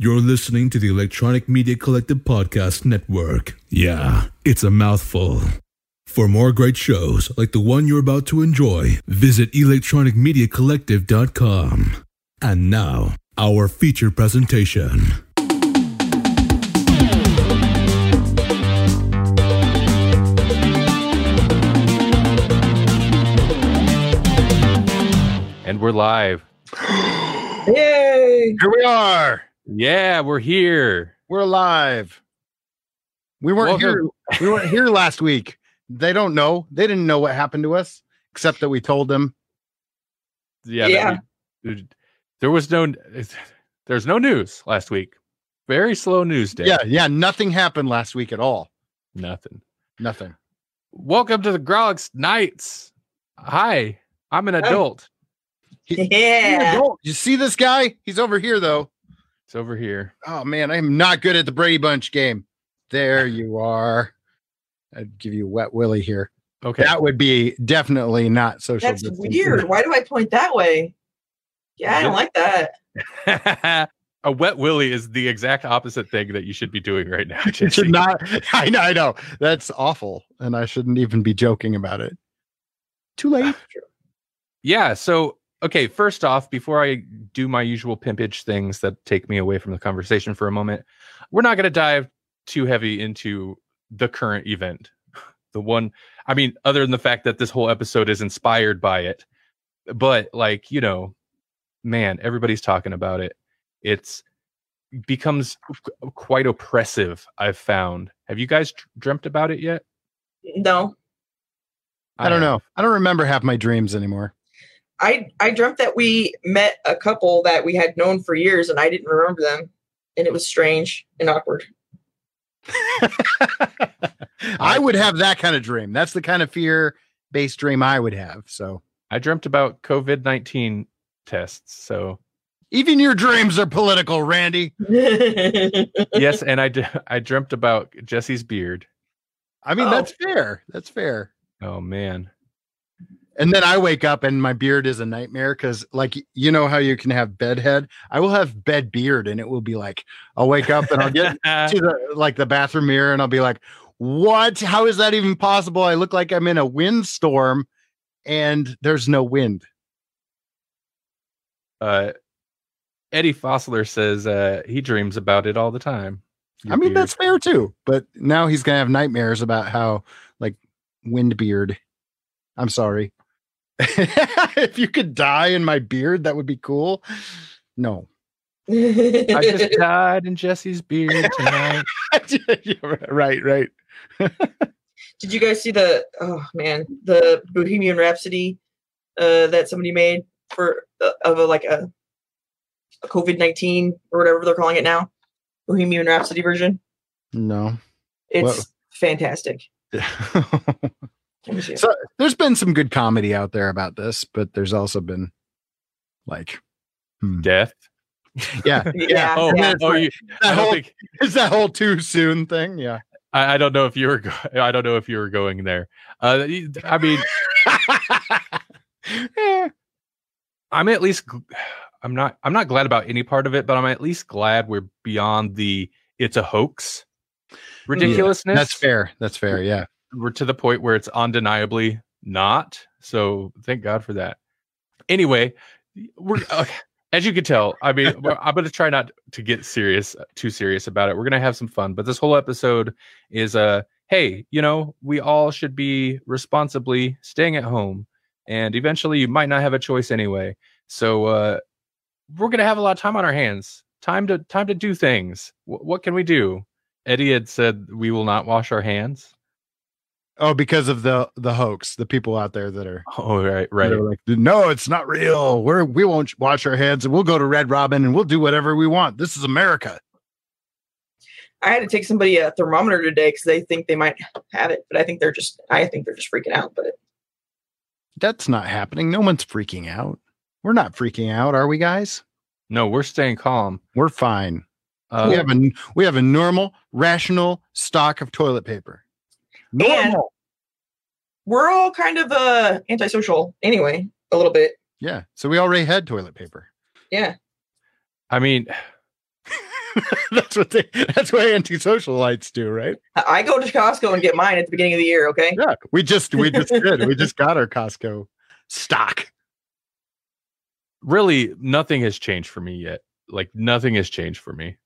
You're listening to the Electronic Media Collective Podcast Network. Yeah, it's a mouthful. For more great shows like the one you're about to enjoy, visit electronicmediacollective.com. And now, our feature presentation. And we're live. Yay! Here we are. Yeah, we're here. We're alive. We weren't Welcome. here. We weren't here last week. They don't know. They didn't know what happened to us, except that we told them. Yeah. Yeah. we- there was no there's no news last week. Very slow news day. Yeah, yeah. Nothing happened last week at all. Nothing. Nothing. Welcome to the Grawlix Nights. Hi, I'm an Hey. adult. Yeah. Adult. You see this guy? He's over here though. It's over here. Oh man, I'm not good at the Brady Bunch game. There you are. I'd give you a wet willy here. Okay. That would be definitely not social. That's distancing. weird. Why do I point that way? Yeah, I don't like that. a wet willy is the exact opposite thing that you should be doing right now. You Jesse. should not. I know. I know. That's awful, and I shouldn't even be joking about it. Too late. Yeah. So, okay, first off, before I do my usual pimpage things that take me away from the conversation for a moment, we're not going to dive too heavy into the current event. The one, I mean, other than the fact that this whole episode is inspired by it, but like, you know, man, everybody's talking about it. It's becomes quite oppressive, I've found. Have you guys dreamt about it yet? No. I don't know. I don't remember half my dreams anymore. I I dreamt that we met a couple that we had known for years and I didn't remember them. And it was strange and awkward. I would have that kind of dream. That's the kind of fear based dream I would have. So I dreamt about COVID 19 tests. So, even your dreams are political, Randy. yes, and I, d- I dreamt about Jesse's beard. I mean, Oh. that's fair. That's fair. Oh man. And then I wake up and my beard is a nightmare because, like, you know how you can have bed head? I will have bed beard, and it will be like, I'll wake up and I'll get to the like the bathroom mirror and I'll be like, "What? How is that even possible? I look like I'm in a windstorm, and there's no wind." uh, Eddie Fossler says uh, he dreams about it all the time. I mean, beard. that's fair too. But now he's gonna have nightmares about how like wind beard. I'm sorry. if you could die in my beard, that would be cool. No. I just died in Jesse's beard tonight. right, right. Did you guys see the oh man, the Bohemian Rhapsody uh that somebody made for uh, of a like a, a COVID-19 or whatever they're calling it now? Bohemian Rhapsody version. No. It's What? fantastic. Let me see. so there's been some good comedy out there about this, but there's also been like hmm. Death. yeah, yeah, Oh, yeah. oh you, that whole, think is that whole too soon thing. Yeah. I, I don't know if you were. Go- I don't know if you were going there. Uh, I mean, I'm at least. I'm not. I'm not glad about any part of it, but I'm at least glad we're beyond the "it's a hoax" ridiculousness. That's fair. That's fair. Yeah. We're to the point where it's undeniably not. So thank God for that. Anyway, we're uh, as you can tell. I mean, I'm going to try not to get serious, too serious about it. We're going to have some fun, but this whole episode is uh, hey, you know, we all should be responsibly staying at home, and eventually you might not have a choice anyway. So uh, we're going to have a lot of time on our hands. Time to time to do things. Wh- what can we do? Eddie had said we will not wash our hands. Oh, because of the the hoax, the people out there that are Oh, right, right. like, no, it's not real. We're we won't wash our hands and we'll go to Red Robin and we'll do whatever we want. This is America. I had to take somebody a thermometer today because they think they might have it, but I think they're just I think they're just freaking out. But That's not happening. No one's freaking out. We're not freaking out, are we, guys? No, we're staying calm. We're fine. Uh, we have a we have a normal, rational stock of toilet paper. Normal. we're all kind of uh antisocial anyway, a little bit. Yeah. So we already had toilet paper. Yeah. I mean, that's what they. That's what anti-socialites do, right? I I go to Costco and get mine at the beginning of the year. Okay. Yeah, we just we just did. We just got our Costco stock. Really, nothing has changed for me yet. Like nothing has changed for me.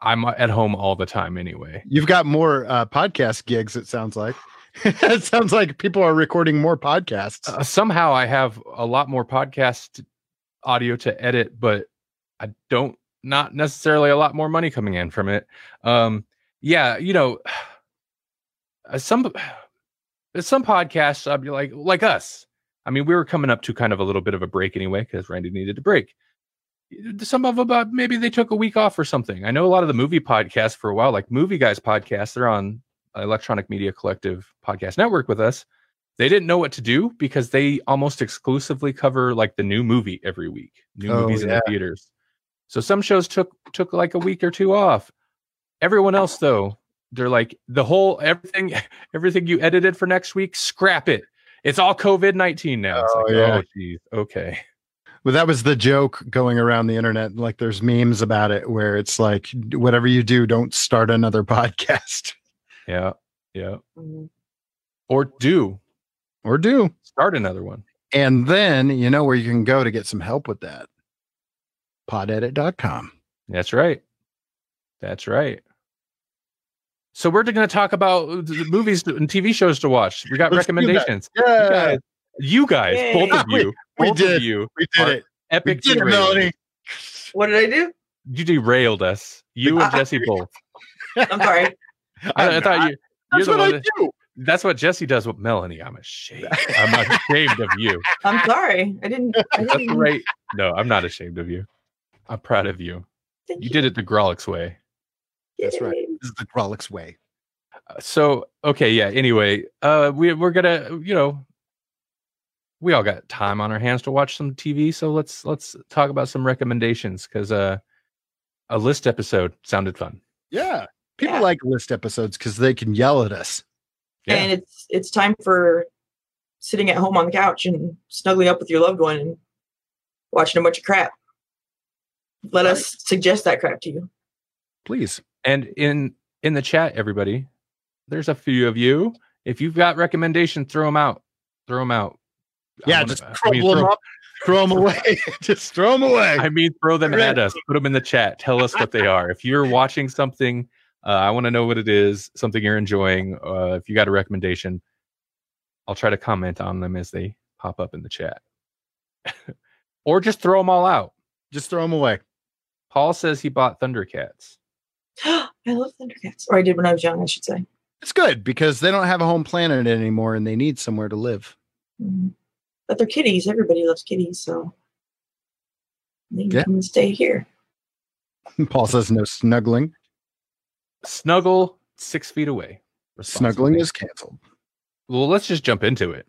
I'm at home all the time anyway. You've got more uh, podcast gigs. It sounds like. it sounds like people are recording more podcasts. Uh, somehow I have a lot more podcast audio to edit, but I don't not necessarily a lot more money coming in from it. Um, yeah, you know, uh, some some podcasts I'd be like like us. I mean, we were coming up to kind of a little bit of a break anyway because Randy needed a break. Some of them, uh, maybe they took a week off or something. I know a lot of the movie podcasts for a while, like Movie Guys podcast, they're on Electronic Media Collective podcast network with us. They didn't know what to do because they almost exclusively cover like the new movie every week, new Oh, movies in the theaters. So some shows took took like a week or two off. Everyone else though, they're like the whole everything everything you edited for next week, scrap it. It's all COVID nineteen now. It's Oh, like, yeah. oh geez, okay. Well, that was the joke going around the internet. Like, there's memes about it where it's like, whatever you do, don't start another podcast Yeah, yeah. Mhm. Or do or do. start another one. And then you know where you can go to get some help with that. Podedit.com. That's right. That's right. So we're going to talk about the movies and TV shows to watch. We got Let's recommendations. You Yeah, guys, you guys, Yay. both of you, we both did. of you, we did are it. We epic did it. Melanie. What did I do? You derailed us. You and Jesse both. I'm sorry. I, I I'm thought not. you. That's what I that- do. that's what Jesse does with Melanie. I'm ashamed. I'm ashamed of you. I'm sorry. I didn't. I That's didn't right. No, I'm not ashamed of you. I'm proud of you. Thank You did it the Grawlix way. That's right. This is the Grawlix way. Uh, so okay yeah anyway uh we, we're gonna you know we all got time on our hands to watch some tv so let's let's talk about some recommendations because uh a list episode sounded fun Yeah. People Yeah. like list episodes because they can yell at us. Yeah. And it's it's time for sitting at home on the couch and snuggling up with your loved one and watching a bunch of crap. Let us suggest that crap to you. Please. and in in the chat everybody there's a few of you if you've got recommendations throw them out throw them out I Yeah, wanna- just I crumble mean, them throw- up, throw them away. just throw them away. I mean, throw them at us. Put them in the chat. Tell us what they are. If you're watching something, uh, I want to know what it is. Something you're enjoying. Uh, if you got a recommendation, I'll try to comment on them as they pop up in the chat, or just throw them all out. just throw them away. Paul says he bought Thundercats. I love Thundercats. Or I did when I was young, I should say. It's good because they don't have a home planet anymore and they need somewhere to live. Mhm. But they're kitties. Everybody loves kitties, so they can Yeah. come and stay here. Paul says no snuggling. Snuggle six feet away. Snuggling is canceled. Well, let's just jump into it.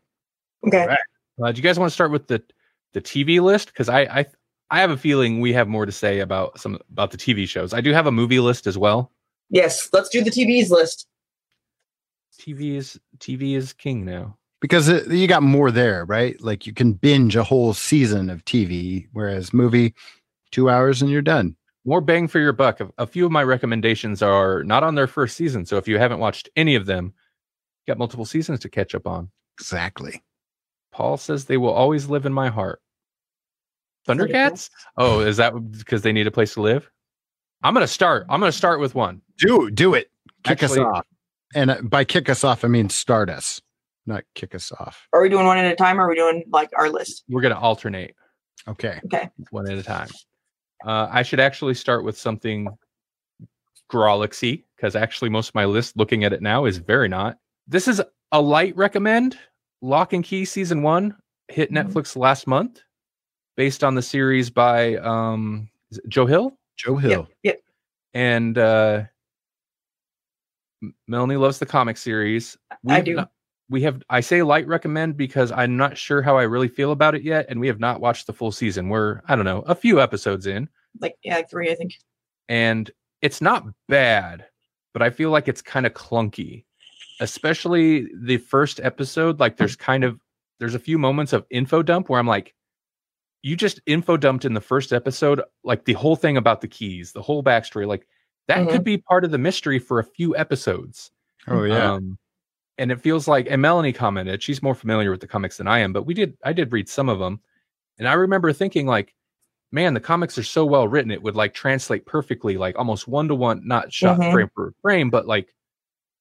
Okay. Right. Uh, do you guys want to start with the the TV list? Because I, I I have a feeling we have more to say about some about the TV shows. I do have a movie list as well. Yes, let's do the TVs list. TV is TV is king now. Because it, you got more there, right? Like you can binge a whole season of TV, whereas movie, two hours and you're done. More bang for your buck. A, few of my recommendations are not on their first season, so if you haven't watched any of them, you got multiple seasons to catch up on. Exactly. Paul says they will always live in my heart. Thundercats? Oh, is that because they need a place to live? I'm gonna start. I'm gonna start with one. Do do it. Kick Actually- us off. And uh, by kick us off, I mean start us, not kick us off. Are we doing one at a time or are we doing like our list? We're gonna alternate. Okay. Okay. One at a time. Uh, I should actually start with something Grawlixy because actually most of my list, looking at it now, is very not. This is a light recommend. Locke and Key season one hit Mhm. Netflix last month, based on the series by um, Joe Hill Joe Hill. Yep. Yep. and uh, Melanie loves the comic series. We I do. not- we have I say light recommend because I'm not sure how I really feel about it yet, and we have not watched the full season. We're I don't know a few episodes in Like yeah, like three, I think. and it's not bad, but I feel like it's kind of clunky, especially the first episode. Like there's kind of there's a few moments of info dump where I'm like, you just info dumped in the first episode, like the whole thing about the keys, the whole backstory, like that Mhm. could be part of the mystery for a few episodes. Oh yeah. Um, and it feels like, and Melanie commented, she's more familiar with the comics than I am, but we did, I did read some of them. And I remember thinking, like, man, the comics are so well written, it would like translate perfectly, like almost one to one, not shot Mhm. frame for frame, but like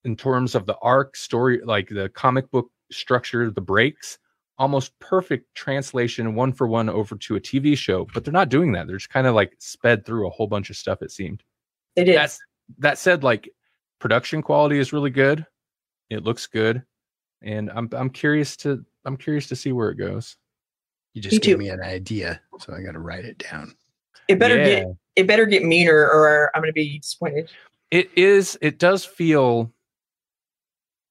in terms of the arc story, like the comic book structure, the breaks, almost perfect translation one for one over to a TV show. But they're not doing that. They're just kind of like sped through a whole bunch of stuff, it seemed They did. that's that said like production quality is really good it looks good and i'm i'm curious to i'm curious to see where it goes you me just gave too. me an idea, so I got to write it down. it better Yeah. get it better get meaner, or I'm gonna be disappointed. it is it does feel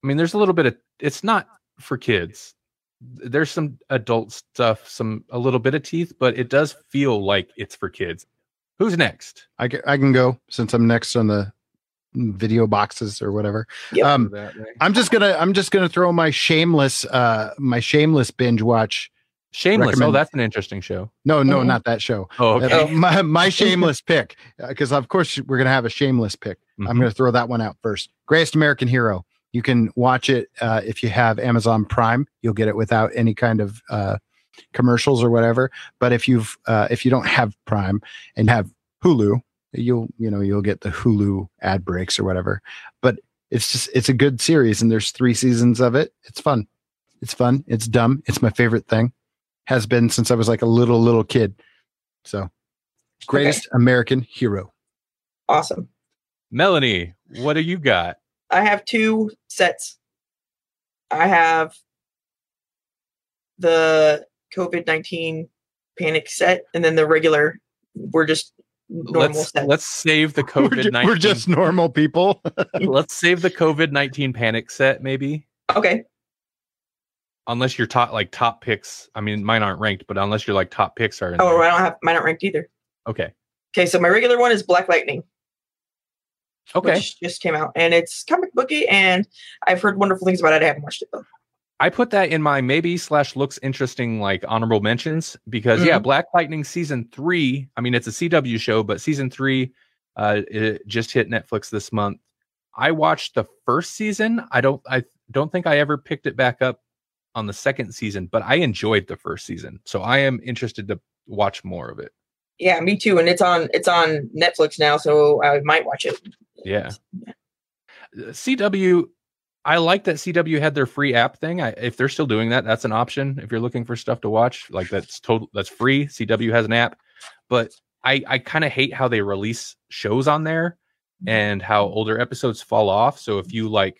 i mean there's a little bit of it's not for kids there's some adult stuff some a little bit of teeth but it does feel like it's for kids who's next I can, I can go since I'm next on the video boxes or whatever. Yep. Um, I'm just gonna I'm just gonna throw my shameless uh my shameless binge watch. shameless oh that's an interesting show No, no, Mhm. not that show. oh Uh, okay my my shameless pick because of course we're gonna have a shameless pick. I'm Mhm. gonna throw that one out first. Greatest American Hero. You can watch it uh, if you have Amazon Prime. You'll get it without any kind of uh, commercials or whatever. But if you've uh, if you don't have Prime and have Hulu, you'll you know you'll get the Hulu ad breaks or whatever. But it's just it's a good series and there's three seasons of it. It's fun. It's fun. It's dumb. It's my favorite thing. Has been since I was like a little little kid. So greatest American hero. Awesome. melanie what do you got I have two sets. I have the COVID nineteen panic set, and then the regular. We're just normal let's set. let's save the We're, ju- covid-19 we're just normal people. let's save the COVID nineteen panic set, maybe. okay. Unless you're top like top picks. I mean, mine aren't ranked, but unless you're like top picks are in Oh, there. I don't have mine aren't ranked either. Okay. Okay, so my regular one is Black Lightning, Okay. which just came out, and it's comic booky, and I've heard wonderful things about it. I haven't watched it though. I put that in my maybe slash looks interesting like honorable mentions because Mm-hmm. yeah, Black Lightning season three. I mean, it's a CW show, but season three, uh, it just hit Netflix this month. I watched the first season. I don't. I don't think I ever picked it back up on the second season, but I enjoyed the first season, so I am interested to watch more of it. Yeah, me too, and it's on it's on Netflix now, so I might watch it. Yeah. CW, I like that CW had their free app thing. I, if they're still doing that, that's an option. If you're looking for stuff to watch, like that's total, that's free. CW has an app, but I I kind of hate how they release shows on there and how older episodes fall off. So if you like,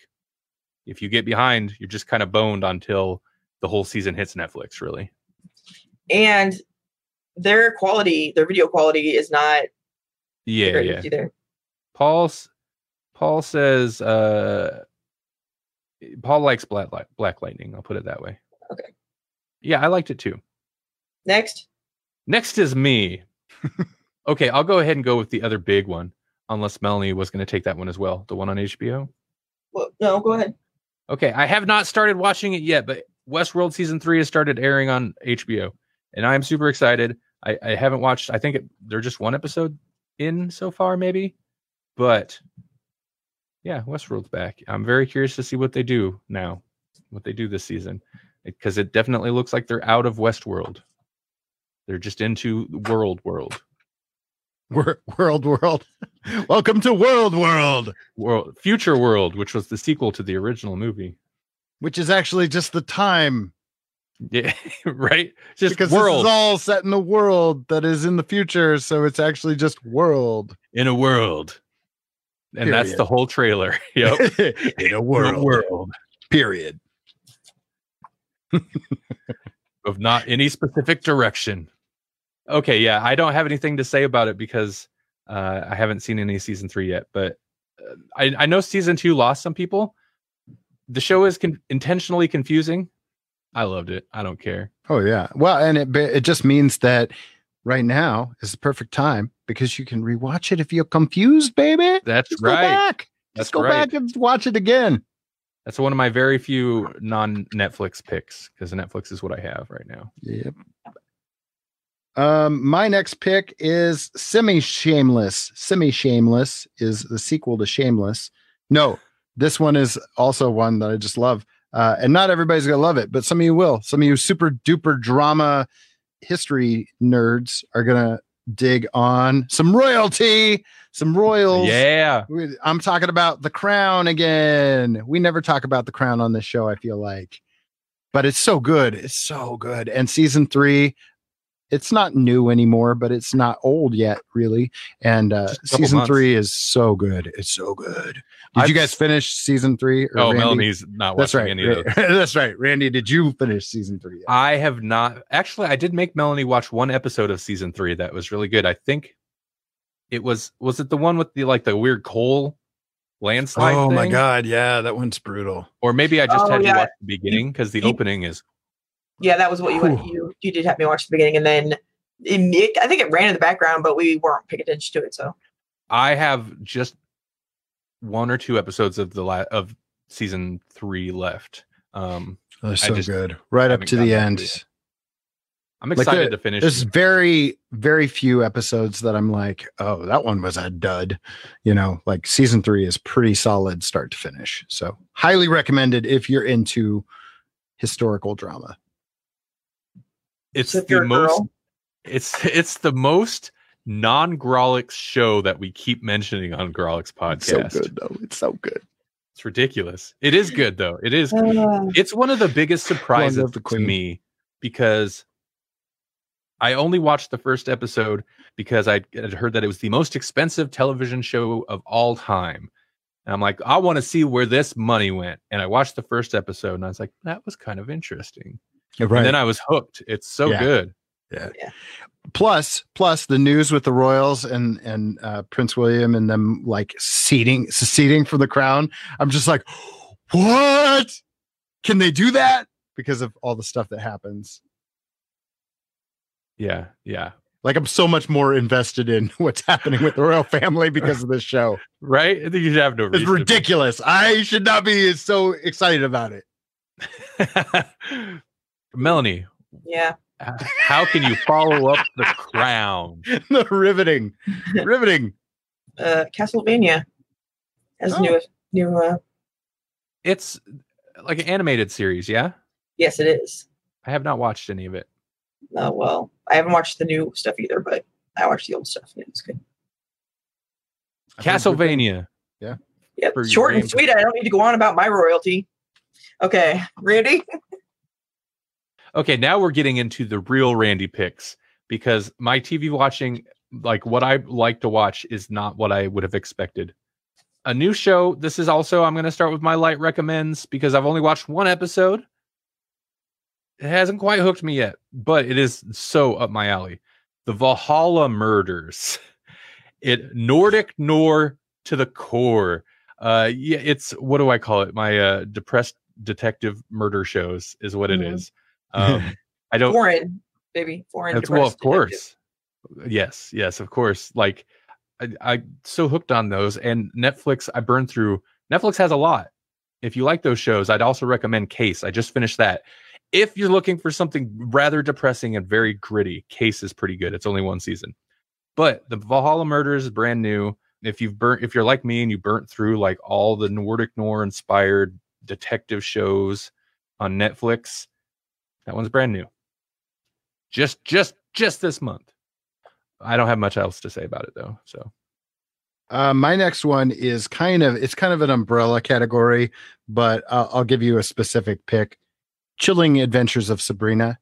if you get behind, you're just kind of boned until the whole season hits Netflix. Really, And their quality, their video quality is not yeah, yeah. either. Paul Paul says uh Paul likes Black Black Lightning. I'll put it that way. Okay. Yeah, I liked it too. Next, Next is me. okay, I'll go ahead and go with the other big one, unless Melanie was going to take that one as well, the one on HBO. well, no, go ahead. Okay, I have not started watching it yet, but Westworld season three has started airing on HBO, and I'm super excited. I, I haven't watched. I think it, they're just one episode in so far, maybe, but yeah, Westworld's back. I'm very curious to see what they do now, what they do this season, eh, because it definitely looks like they're out of Westworld. They're just into world, world, World, world. Welcome to World, world, world, future world, which was the sequel to the original movie. which is actually just the time Yeah, right. Just because world this is all set in a world that is in the future. So it's actually just world. in a world. And that's the whole trailer. Yep. in a world. world Period. of not any specific direction. Okay, yeah, I don't have anything to say about it because uh, I haven't seen any season three yet. But uh, I, I know season two lost some people. The show is con- intentionally confusing. I loved it. I don't care. Oh yeah. Well, and it it just means that right now is the perfect time because you can rewatch it if you're confused, baby. That's Just go right. back. That's Just go right. back and watch it again. That's one of my very few non Netflix picks because Netflix is what I have right now. Yep. Um, my next pick is Semi Shameless. Semi Shameless is the sequel to Shameless. No, this one is also one that I just love. Uh, and not everybody's gonna love it, but some of you will. Some of you super duper drama history nerds are gonna dig on some royalty, some royals. Yeah. We- I'm talking about the crown again. We never talk about the crown on this show, I feel like. But it's so good. It's so good. And season three, it's not new anymore, but it's not old yet, really. And uh, Just a couple season months. three is so good. It's so good. Did I've you guys finish season three? or Oh, Randy? Melanie's not That's watching right. any of those. That's right. Randy, did you finish season three? yet? I have not actually. I did make Melanie watch one episode of season three that was really good. I think it was was it the one with the like the weird coal landslide? Oh my god, yeah, that one's brutal. Or maybe I just Oh, had yeah. to watch the beginning because the You- opening is Yeah, that was what you Whew. you you did have me watch the beginning, and then it, it- I think it ran in the background, but we weren't paying attention to it. So I have just one or two episodes of the la- of season three left. Um, They're so good. Right up to the end. yet. I'm Like excited the- to finish. There's it. very, very few episodes that I'm like, oh, that one was a dud. You know, like season three is pretty solid start to finish. So highly recommended if you're into historical drama. It's if the most. It's it's the most non Grawlix show that we keep mentioning on Grawlix podcast. So good though. It's so good. It's ridiculous. It is good though. It is. Uh, It's one of the biggest surprises the to me because I only watched the first episode because I had heard that it was the most expensive television show of all time. And I'm like, I want to see where this money went. And I watched the first episode and I was like, that was kind of interesting. Right. And then I was hooked. It's so good. Yeah. good. plus, plus the news with the royals and and uh, Prince William and them like seating seceding from the crown. I'm just like, what? Can they do that? Because of all the stuff that happens. Yeah. Yeah. Like I'm so much more invested in what's happening with the royal family because of this show. Right? I think you should have no It's reason. to ridiculous. I should not be so excited about it. Melanie, yeah, how can you follow up the crown? the riveting, riveting. uh, Castlevania has Oh. new new. Uh, It's like an animated series, yeah? yes, it is. I have not watched any of it. Uh, well, I haven't watched the new stuff either, but I watched the old stuff. and It's good. Castlevania. Yeah. Yep, short and sweet. I don't need to go on about my royalty. Okay, Randy. Okay, now we're getting into the real Randy picks because my TV watching, like what I like to watch, is not what I would have expected. A new show. This is also, I'm going to start with my light recommends because I've only watched one episode. It hasn't quite hooked me yet, but it is so up my alley. The Valhalla Murders. It Nordic Nor to the core. Uh, yeah, it's what do I call it? My uh, depressed detective murder shows is what it Mhm. is. Um, I don't. Foreign, baby. Foreign. That's, well, of course. Yes, yes, of course. Like I, I so hooked on those, and Netflix. I burned through. Netflix has a lot. If you like those shows, I'd also recommend Case. I just finished that. If you're looking for something rather depressing and very gritty, Case is pretty good. It's only one season, but the Valhalla Murders is brand new. If you've burnt, if you're like me and you burnt through like all the Nordic Noir inspired detective shows on Netflix, that one's brand new. Just, just, just this month. I don't have much else to say about it though. So Uh, my next one is kind of it's kind of an umbrella category, but I'll, I'll give you a specific pick: "Chilling Adventures of Sabrina."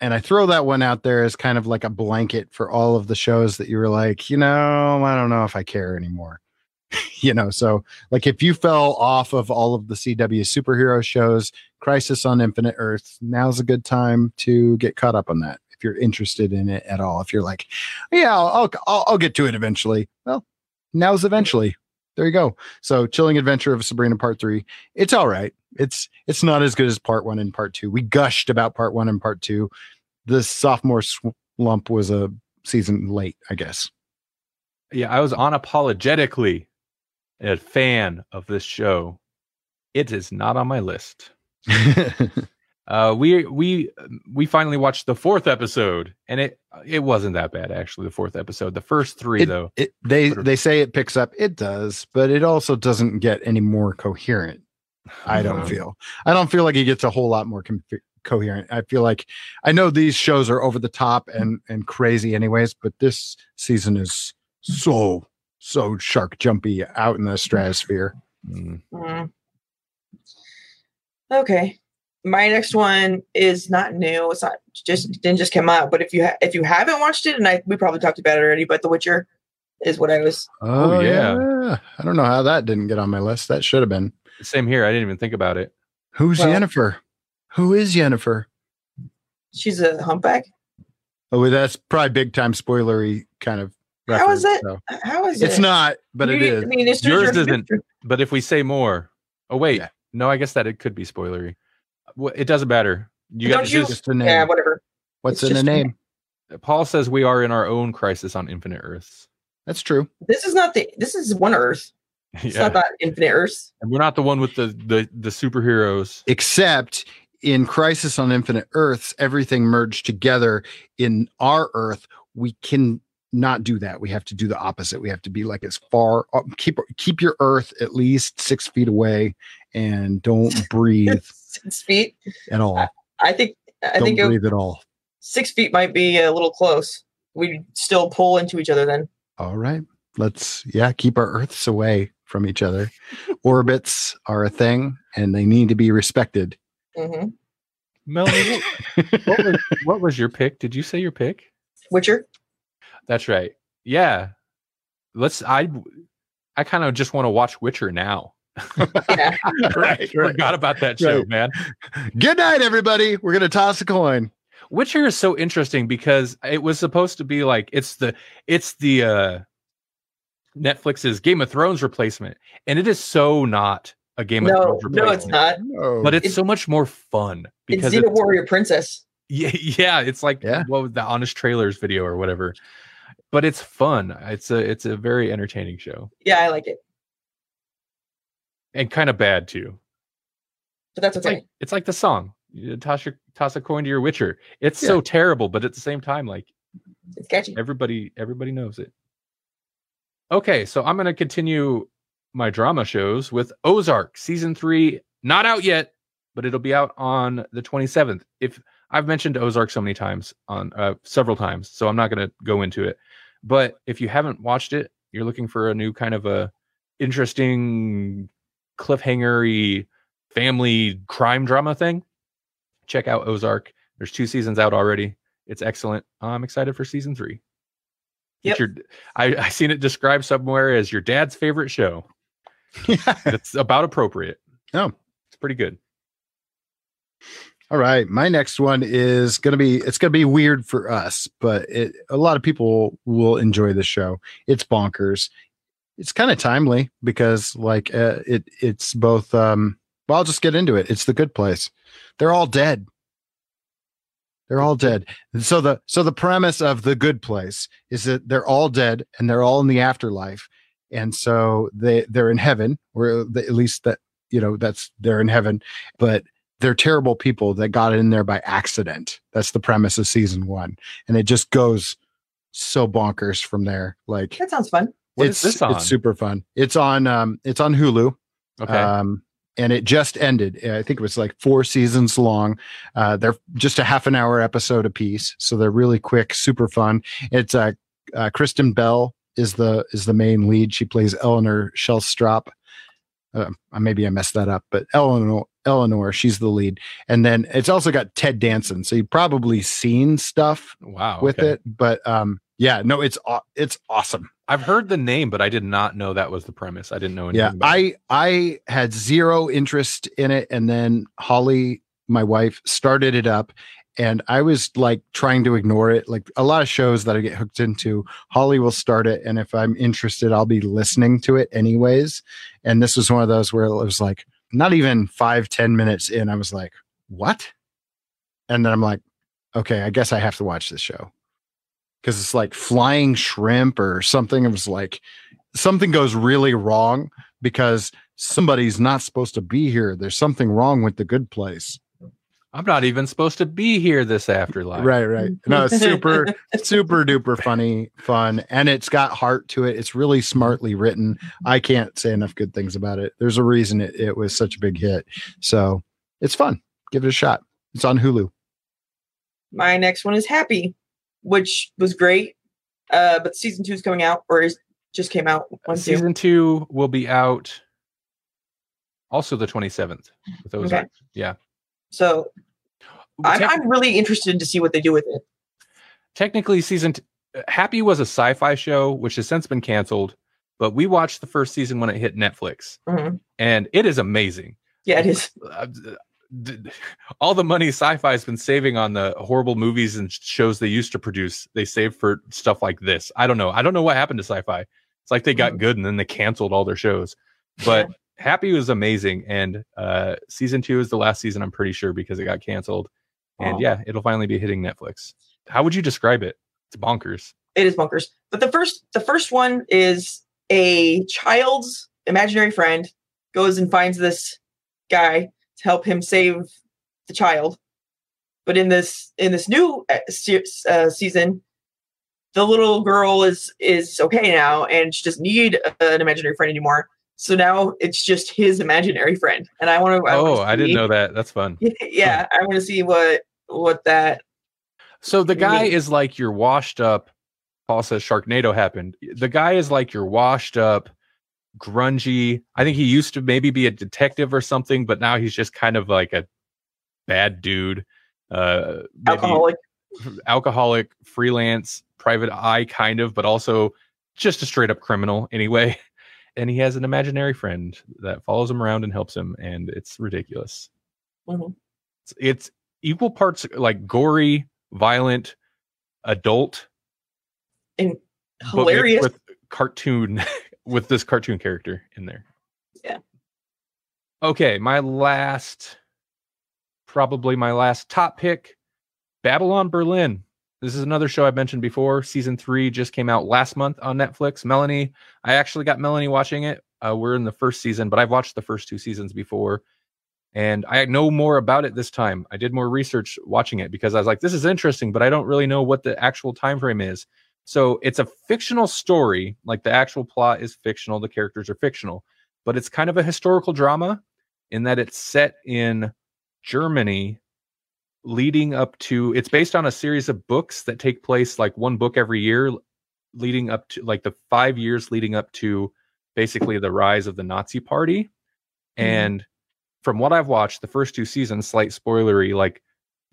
And I throw that one out there as kind of like a blanket for all of the shows that you were like, you know, I don't know if I care anymore. you know, so like if you fell off of all of the CW superhero shows, Crisis on Infinite Earth, now's a good time to get caught up on that. If you're interested in it at all, if you're like, yeah, I'll I'll, I'll get to it eventually. Well, now's eventually. There you go. So, Chilling Adventure of Sabrina Part Three. It's all right. It's it's not as good as Part One and Part Two. We gushed about Part One and Part Two. The sophomore slump was a season late, I guess. yeah, I was unapologetically a fan of this show. It is not on my list. Uh, we we we finally watched the fourth episode, and it it wasn't that bad actually. The fourth episode, the first three It- though. It, they they say it picks up. It does, but it also doesn't get any more coherent. I don't feel. I don't feel like it gets a whole lot more com- coherent. I feel like I know these shows are over the top and and crazy anyways, but this season is so so shark jumpy out in the stratosphere. Mm. Mm. Okay. My next one is not new. It's not just didn't just come out. But if you ha- if you haven't watched it, and I we probably talked about it already, but The Witcher is what I was. Oh, yeah. I don't know how that didn't get on my list. That should have been. Same here. I didn't even think about it. Who's Well- Yennefer? Who is Yennefer? She's a humpback. Oh, that's probably big time spoilery kind of. How is it? so. How is it? It's not, but You- is. I mean, it's Yours Stranger isn't. Things. But if we say more, oh wait, Yeah. no, I guess that it could be spoilery. It doesn't matter. You Don't got you- just Just the name. Yeah, whatever. What's it's in the just- name? Paul says we are in our own crisis on Infinite Earths. That's true. This is not the. This is one Earth. It's yeah, not that Infinite Earths. and we're not the one with the the the superheroes. Except in Crisis on Infinite Earths, everything merged together. In our Earth, we can not do that. We have to do the opposite. We have to be like as far up, keep keep your Earth at least six feet away, and don't breathe Six feet. at all. I think. I Don't think it, breathe at all. six feet might be a little close. We still pull into each other then. All right. Let's yeah, keep our Earths away from each other. Orbits are a thing, and they need to be respected. Mm-hmm. Melanie, what, what was, what was your pick? Did you say your pick? Witcher. That's right. Yeah. Let's. I. I kind of just want to watch Witcher now. Yeah. Right, Forgot about that show, right. man. Good night, everybody. We're gonna toss a coin. Witcher is so interesting because it was supposed to be like it's the it's the uh Netflix's Game of Thrones replacement, and it is so not a Game of No, Thrones no, replacement. it's not. No. But it's, It's- so much more fun It's because Xena it's, Warrior Princess. yeah, yeah, it's like Yeah. what was the honest trailers video or whatever. But it's fun. It's a it's a very entertaining show Yeah, I like it, and kind of bad too. but that's It's okay. like it's like the song. You toss your toss a coin to your Witcher. It's so terrible, but at the same time, like it's catchy. everybody everybody knows it. Okay, so I'm going to continue my drama shows with Ozark season 3 not out yet, but it'll be out on the 27th. If I've mentioned Ozark so many times on uh, several times, so I'm not going to go into it. But if you haven't watched it, you're looking for a new kind of a interesting cliffhangery family crime drama thing, check out Ozark. There's two seasons out already. It's excellent. I'm excited for season three. Yep. your, I, I seen it described somewhere as your dad's favorite show. It's about appropriate. Oh. it's pretty good. All right. My next one is going to be it's going to be weird for us, but it, a lot of people will enjoy the show. It's bonkers. It's kind of timely because like uh, it it's both um well I'll just get into it. It's the good place. They're all dead. They're all dead. And so the so the premise of the good place is that they're all dead and they're all in the afterlife. And so they they're in heaven or the, at least that you know that's they're in heaven, but they're terrible people that got in there by accident. That's the premise of season one. And it just goes so bonkers from there. Like That sounds fun. What is it's, this on? it's super fun. It's on um it's on Hulu. Okay. Um and it just ended. I think it was like four seasons long. Uh, they're just a half an hour episode a piece, so they're really quick, super fun. It's uh, uh, Kristen Bell is the is the main lead. She plays Eleanor Shellstrop. Uh, maybe I messed that up, but Eleanor Eleanor, she's the lead. And then it's also got Ted Danson, so you've probably seen stuff wow. with okay. it. But um, yeah, no, it's it's awesome. I've heard the name, but I did not know that was the premise. I didn't know anything. yeah it. i i had zero interest in it and then holly my wife started it up and i was like trying to ignore it like a lot of shows that i get hooked into holly will start it and if i'm interested i'll be listening to it anyways and this was one of those where it was like not even five ten minutes in i was like what and then i'm like okay i guess i have to watch this show because it's like flying shrimp or something it was like something goes really wrong because somebody's not supposed to be here. There's something wrong with the good place. I'm not even supposed to be here this afterlife. Right, right. No, it's super, super duper funny, fun, and it's got heart to it. It's really smartly written. I can't say enough good things about it. There's a reason it, it was such a big hit. So it's fun. Give it a shot. It's on Hulu. My next one is Happy, which was great. Uh, but season two is coming out, or is just came out. One. Season two will be out also the 27th with those. Okay. Yeah. So I'm, I'm really interested to see what they do with it. technically, season t- Happy was a sci fi show, which has since been canceled, but we watched the first season when it hit Netflix, Mhm. and it is amazing. Yeah, it is. uh, all the money sci-fi has been saving on the horrible movies and shows they used to produce they saved for stuff like this i don't know i don't know what happened to sci-fi it's like they got Mhm. good and then they canceled all their shows but happy was amazing and uh season two is the last season i'm pretty sure because it got canceled and yeah it'll finally be hitting netflix how would you describe it it's bonkers It is bonkers. But the first the first one is a child's imaginary friend goes and finds this guy to help him save the child. But in this in this new uh, uh, season, the little girl is is okay now and she doesn't need an imaginary friend anymore. So now it's just his imaginary friend, and I want to. oh i didn't know that that's fun yeah, I want to see what what that. So the guy Maybe. is like your washed up. Paul says Sharknado happened. The guy is like your washed up, grungy. I think he used to maybe be a detective or something, but now he's just kind of like a bad dude. Uh, Alcoholic. alcoholic, freelance, private eye kind of, but also just a straight up criminal anyway. And he has an imaginary friend that follows him around and helps him, and it's ridiculous. Mhm. It's, it's equal parts like gory, violent, adult, And hilarious. with cartoon with this cartoon character in there. Yeah. Okay, my last, probably my last top pick, Babylon Berlin. This is another show I've mentioned before. Season three just came out last month on Netflix. Melanie, I actually got Melanie watching it. Uh, we're in the first season, but I've watched the first two seasons before, and I know more about it this time. I did more research watching it because I was like, "This is interesting," but I don't really know what the actual time frame is. So it's a fictional story, like the actual plot is fictional, the characters are fictional, but it's kind of a historical drama in that it's set in Germany leading up to it's based on a series of books that take place like one book every year leading up to like the 5 years leading up to basically the rise of the Nazi party. Mhm. And from what I've watched the first two seasons slight spoilery like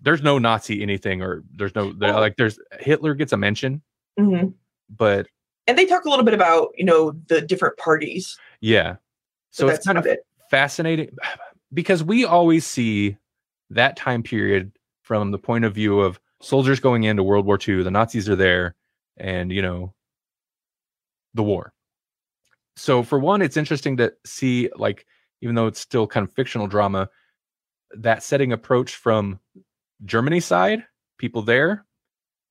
there's no Nazi anything or there's no there, Oh. like there's Hitler gets a mention Mhm. but And they talk a little bit about you know the different parties. yeah so but it's kind of it. fascinating because we always see that time period from the point of view of soldiers going into world war ii the nazis are there and you know the war. So for one it's interesting to see like even though it's still kind of fictional drama that setting approach from germany side people there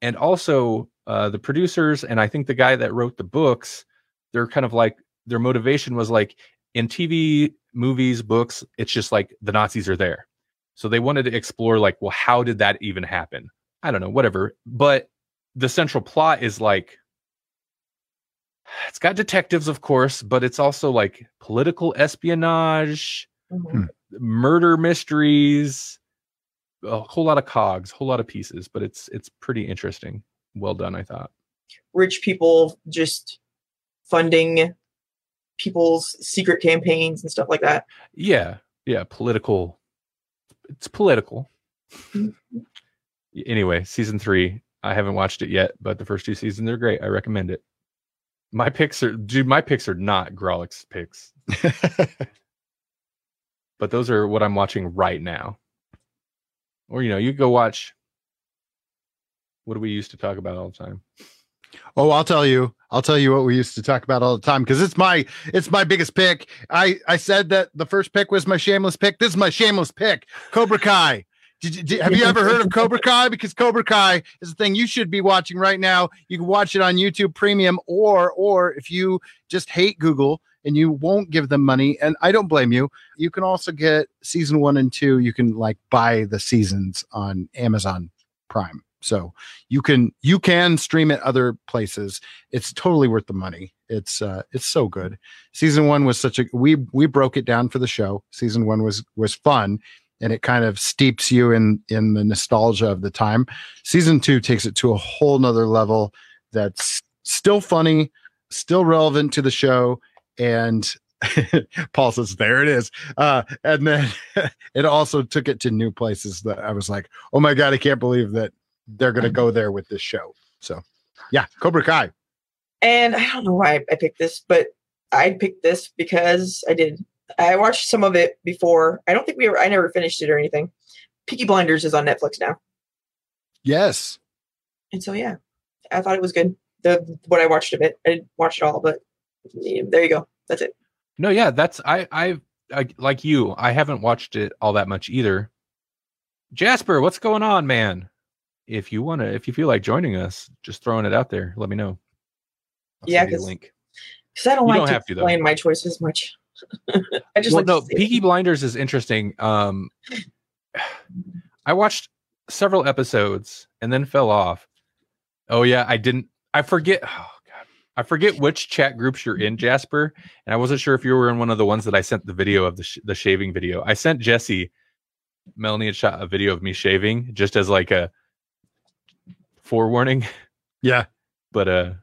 and also uh, the producers and i think the guy that wrote the books they're kind of like their motivation was like in tv movies books it's just like the nazis are there so they wanted to explore like well how did that even happen i don't know whatever but the central plot is like it's got detectives of course but it's also like political espionage Mhm. murder mysteries a whole lot of cogs a whole lot of pieces but it's it's pretty interesting well done i thought Rich people just funding people's secret campaigns and stuff like that. yeah yeah political it's political. Mm-hmm. Anyway season three i haven't watched it yet but the first two seasons are great. I recommend it. My picks are dude my picks are not Grawlix picks. But those are what i'm watching right now. Or you know you go watch what do we used to talk about all the time Oh, I'll tell you. I'll tell you what we used to talk about all the time because it's my it's my biggest pick. I I said that the first pick was my shameless pick. This is my shameless pick. Cobra Kai. Did you, did, have you ever heard of Cobra Kai? Because Cobra Kai is the thing you should be watching right now. You can watch it on YouTube Premium, or or if you just hate Google and you won't give them money, and I don't blame you, you can also get season one and two. You can like buy the seasons on Amazon Prime, so you can you can stream it other places. It's totally worth the money. It's uh it's so good. Season one was such a we we broke it down for the show. Season one was was fun and it kind of steeps you in in the nostalgia of the time season two takes it to a whole nother level that's still funny still relevant to the show and paul says there it is uh, and then it also took it to new places that i was like oh my god i can't believe that they're going to mm-hmm. go there with this show so yeah cobra kai And I don't know why I picked this, but I picked this because I did. I watched some of it before. I don't think we ever. I never finished it or anything. Peaky Blinders is on Netflix now, yes and so yeah, I thought it was good. The what I watched of it, I didn't watch it all, but there you go. That's it. No, yeah, that's I, I I like you. I haven't watched it all that much either. Jasper, what's going on, man? If you want to, if you feel like joining us, just throwing it out there. Let me know. I'll Yeah, you link. Because I don't You like don't to have to, though. explain my choices much. I just well, like no, see it. Peaky Blinders is interesting. Um, I watched several episodes and then fell off. Oh yeah, I didn't. I forget. Oh god, I forget which chat groups you're in, Jasper. And I wasn't sure if you were in one of the ones that I sent the video of the sh- the shaving video. I sent Jesse. Melanie had shot a video of me shaving just as like a forewarning, yeah but uh,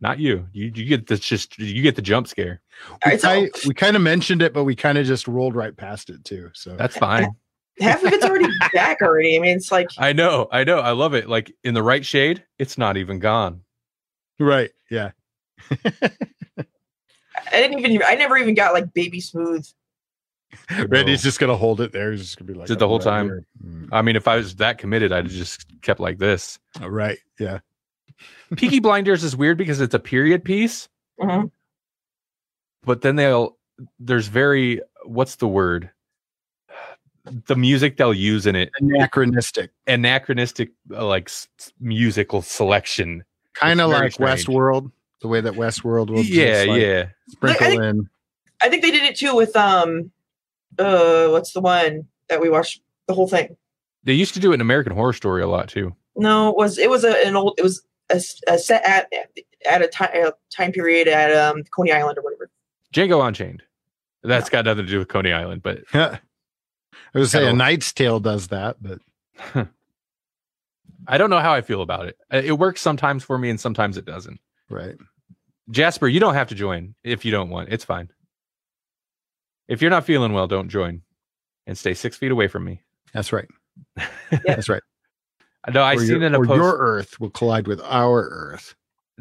not you. You you get this just you get the jump scare. we, It's all- ki- we kind of mentioned it but we kind of just rolled right past it too so That's fine. half of it's already back already. I mean, it's like I know, I know, I love it. Like in the right shade, it's not even gone. right yeah I didn't even. I never even got like baby smooth. Randy's just gonna hold it there. He's just gonna be like Did the "Oh, whole right time. here." Mm. I mean, if I was that committed, I'd just kept like this. Oh, right. Yeah. Peaky Blinders is weird because it's a period piece, Mhm. but then they'll there's very what's the word? The music they'll use in it, Anachronistic. anachronistic uh, like s- s- musical selection. Kind of like strange. Westworld. The way that Westworld will yeah, just, like, yeah. sprinkle I think- in. I think they did it too with um, uh, what's the one that we watched the whole thing? They used to do it in American Horror Story a lot too. No, it was it was a, an old it was a set at at a time a time period at um Coney Island or whatever. Django Unchained. That's got nothing to do with Coney Island, but I was say a Knight's Tale does that, but I don't know how I feel about it. Uh, It works sometimes for me and sometimes it doesn't. right. Jasper, you don't have to join if you don't want. It's fine. If you're not feeling well, don't join and stay six feet away from me. That's right. That's right. No, I or seen your, in a post. your Earth will collide with our Earth.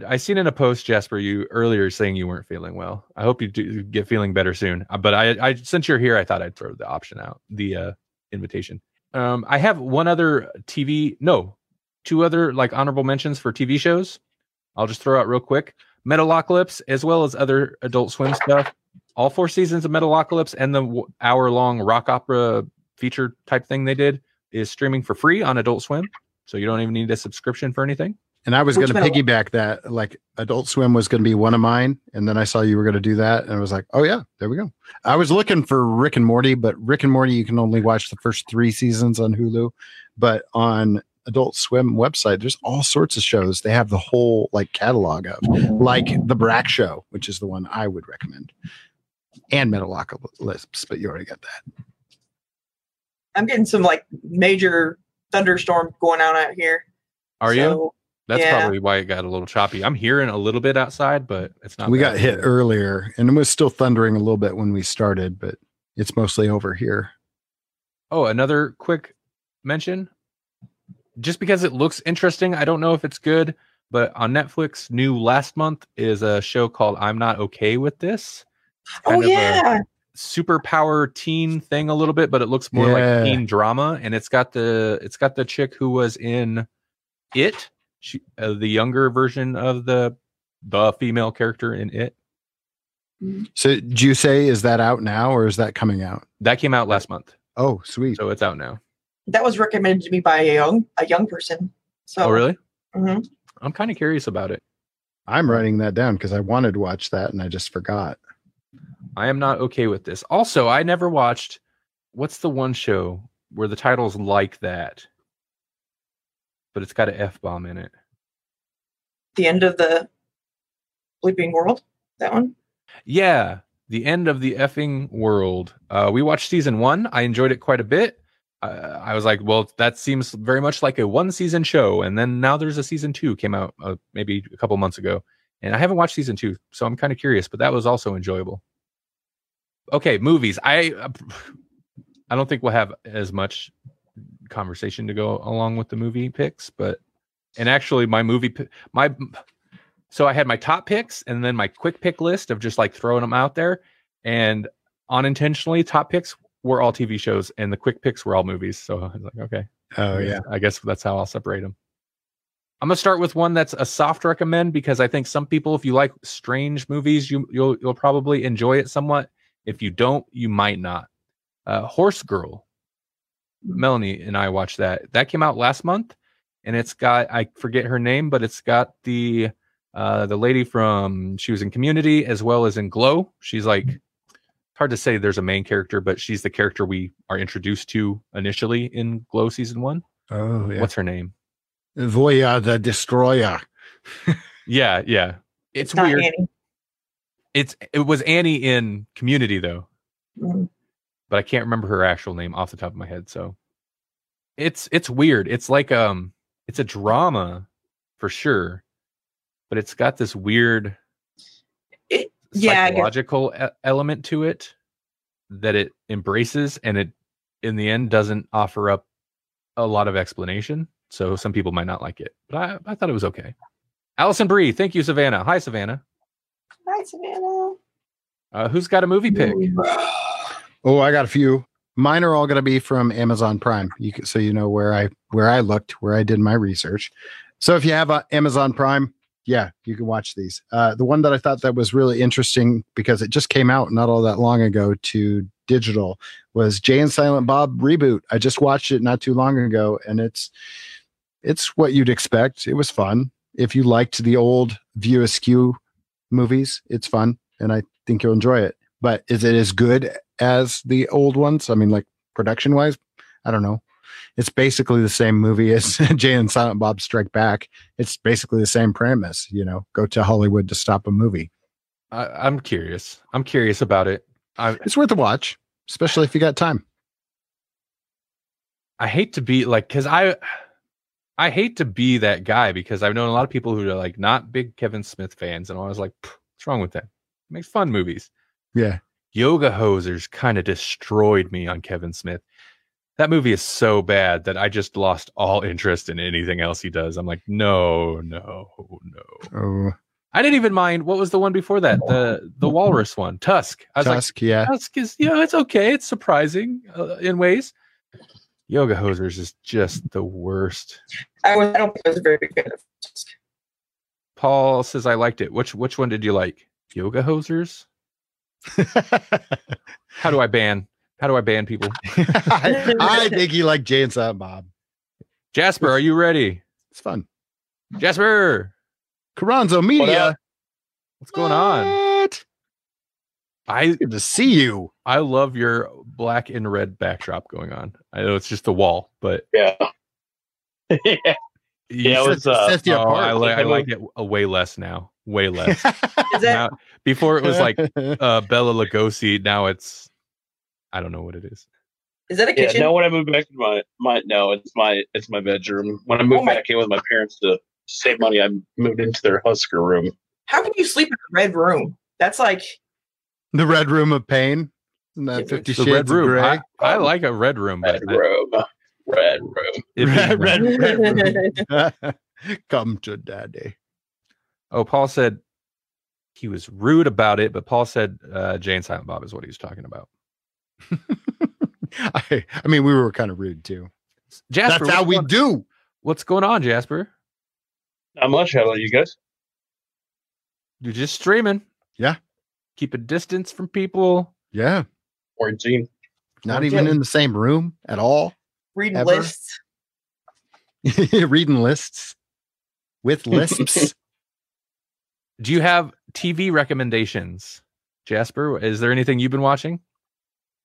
I seen in a post, Jasper, you earlier saying you weren't feeling well. I hope you do get feeling better soon. Uh, But I, I since you're here, I thought I'd throw the option out, the uh, invitation. Um, I have one other TV, no, two other like honorable mentions for TV shows. I'll just throw out real quick. Metalocalypse, as well as other Adult Swim stuff. All four seasons of Metalocalypse and the hour-long rock opera feature type thing they did is streaming for free on Adult Swim, so you don't even need a subscription for anything. And I was going to piggyback that. Like Adult Swim was going to be one of mine, and then I saw you were going to do that, and I was like, "Oh yeah, there we go." I was looking for Rick and Morty, but Rick and Morty you can only watch the first three seasons on Hulu, but on Adult Swim website, there's all sorts of shows. They have the whole like catalog of, like the Brak Show, which is the one I would recommend, and Metalocalypse, but you already got that. I'm getting some like major thunderstorm going on out here. Are you? That's Yeah. probably why it got a little choppy. I'm hearing a little bit outside, but it's not. we got hit here. earlier, and it was still thundering a little bit when we started, but it's mostly over here. Oh, another quick mention. Just because it looks interesting, I don't know if it's good, but on Netflix, new last month is a show called "I'm Not Okay with This." Oh Kind of a yeah, superpower teen thing a little bit, but it looks more Yeah. like teen drama, and it's got the it's got the chick who was in it, she, uh, the younger version of the the female character in it. So, do you say is that out now or is that coming out? That came out last month, Oh, sweet. so it's out now. That was recommended to me by a young a young person. So Oh, really? mhm. I'm kind of curious about it. I'm writing that down because I wanted to watch that and I just forgot. I am not okay with this. Also, I never watched what's the one show where the title's like that, but it's got an F bomb in it. The end of the Bleeping World. That one. Yeah, the end of the effing world. Uh, we watched season one. I enjoyed it quite a bit. Uh, I was like, well, that seems very much like a one season show. And then now there's a season two came out uh, maybe a couple months ago, and I haven't watched season two, so I'm kind of curious. But that was also enjoyable. Okay, movies. I uh, I don't think we'll have as much conversation to go along with the movie picks, but and actually my movie my so I had my top picks and then my quick pick list of just like throwing them out there. And unintentionally, top picks were all TV shows and the quick picks were all movies. So I was like, okay. Oh yeah. I guess that's how I'll separate them. I'm gonna start with one that's a soft recommend because I think some people, if you like strange movies, you you'll you'll probably enjoy it somewhat. If you don't, you might not. Uh, Horse Girl. Melanie and I watched that. That came out last month, and it's got I forget her name, but it's got the uh, the lady from she was in Community as well as in Glow. She's like hard to say. There's a main character, but she's the character we are introduced to initially in Glow season one. Oh yeah. What's her name? Zoya the Destroyer. Yeah, yeah. It's, not weird. It's it was Annie in Community though, Mhm. but I can't remember her actual name off the top of my head. So it's it's weird. It's like um it's a drama for sure, but it's got this weird It, yeah, psychological e- element to it that it embraces and it in the end doesn't offer up a lot of explanation. So some people might not like it, but I, I thought it was okay. Alison Brie, thank you, Savannah. Hi, Savannah. Hi, Savannah. Uh, who's got a movie pick? Oh, I got a few. Mine are all going to be from Amazon Prime. You can, so you know where I where I looked, where I did my research. So if you have uh, Amazon Prime, yeah, you can watch these. Uh, the one that I thought that was really interesting because it just came out not all that long ago to digital was Jay and Silent Bob reboot. I just watched it not too long ago, and it's it's what you'd expect. It was fun. If you liked the old View Askew movies, it's fun, and I think you'll enjoy it. But is it as good as the old ones? I mean, like production wise, I don't know. It's basically the same movie as Jay and Silent Bob Strike Back. It's basically the same premise, you know, go to Hollywood to stop a movie. I, I'm curious. I'm curious about it. I It's worth a watch, especially if you got time. I hate to be like because I I hate to be that guy because I've known a lot of people who are like not big Kevin Smith fans, and I was like, what's wrong with that? He makes fun movies. Yeah. Yoga Hosers kind of destroyed me on Kevin Smith. That movie is so bad that I just lost all interest in anything else he does. I'm like, no, no, no. Oh, I didn't even mind. What was the one before that? The the Walrus one, Tusk. I was like, Tusk, yeah. Tusk is, you know, it's okay. It's surprising uh, in ways. Yoga Hosers is just the worst. I, was, I don't think I was very big fan of Paul says I liked it. Which which one did you like? Yoga Hosers? How do I ban? How do I ban people? I, I think you like Jay and Silent Bob. Jasper, are you ready? It's fun. Jasper, Carranzo Media. up? what's going on? What? I Good to see you. I love your black and red backdrop going on. I know it's just a wall, but Yeah. yeah. you Yeah, it should- was, uh, Sets you oh, apart. I, li- I I like it a way less now. Way less. Is that now, before it was like uh Bela Lugosi. Now it's I don't know what it is. is that a Yeah, kitchen? no. When I moved back to my my no, it's my it's my bedroom. When I moved Oh my- back in with my parents to save money, I moved into their Husker room. How can you sleep in a red room? That's like the Red Room of Pain. And that It's Fifty The Shades red room. of Grey. I, I like a red room, but Red I- room, red room. Red, red, red room. Come to daddy. Oh, Paul said he was rude about it, but Paul said uh, Jay and Silent Bob is what he was talking about. I, I mean, we were kind of rude too. Jasper, That's how we going- do. What's going on, Jasper? Not much. How about you guys? You're just streaming. Yeah. Keep a distance from people. Yeah. Quarantine. Not Okay. even in the same room at all. reading Ever? lists. Reading lists with lisps. Do you have TV recommendations, Jasper? Is there anything you've been watching?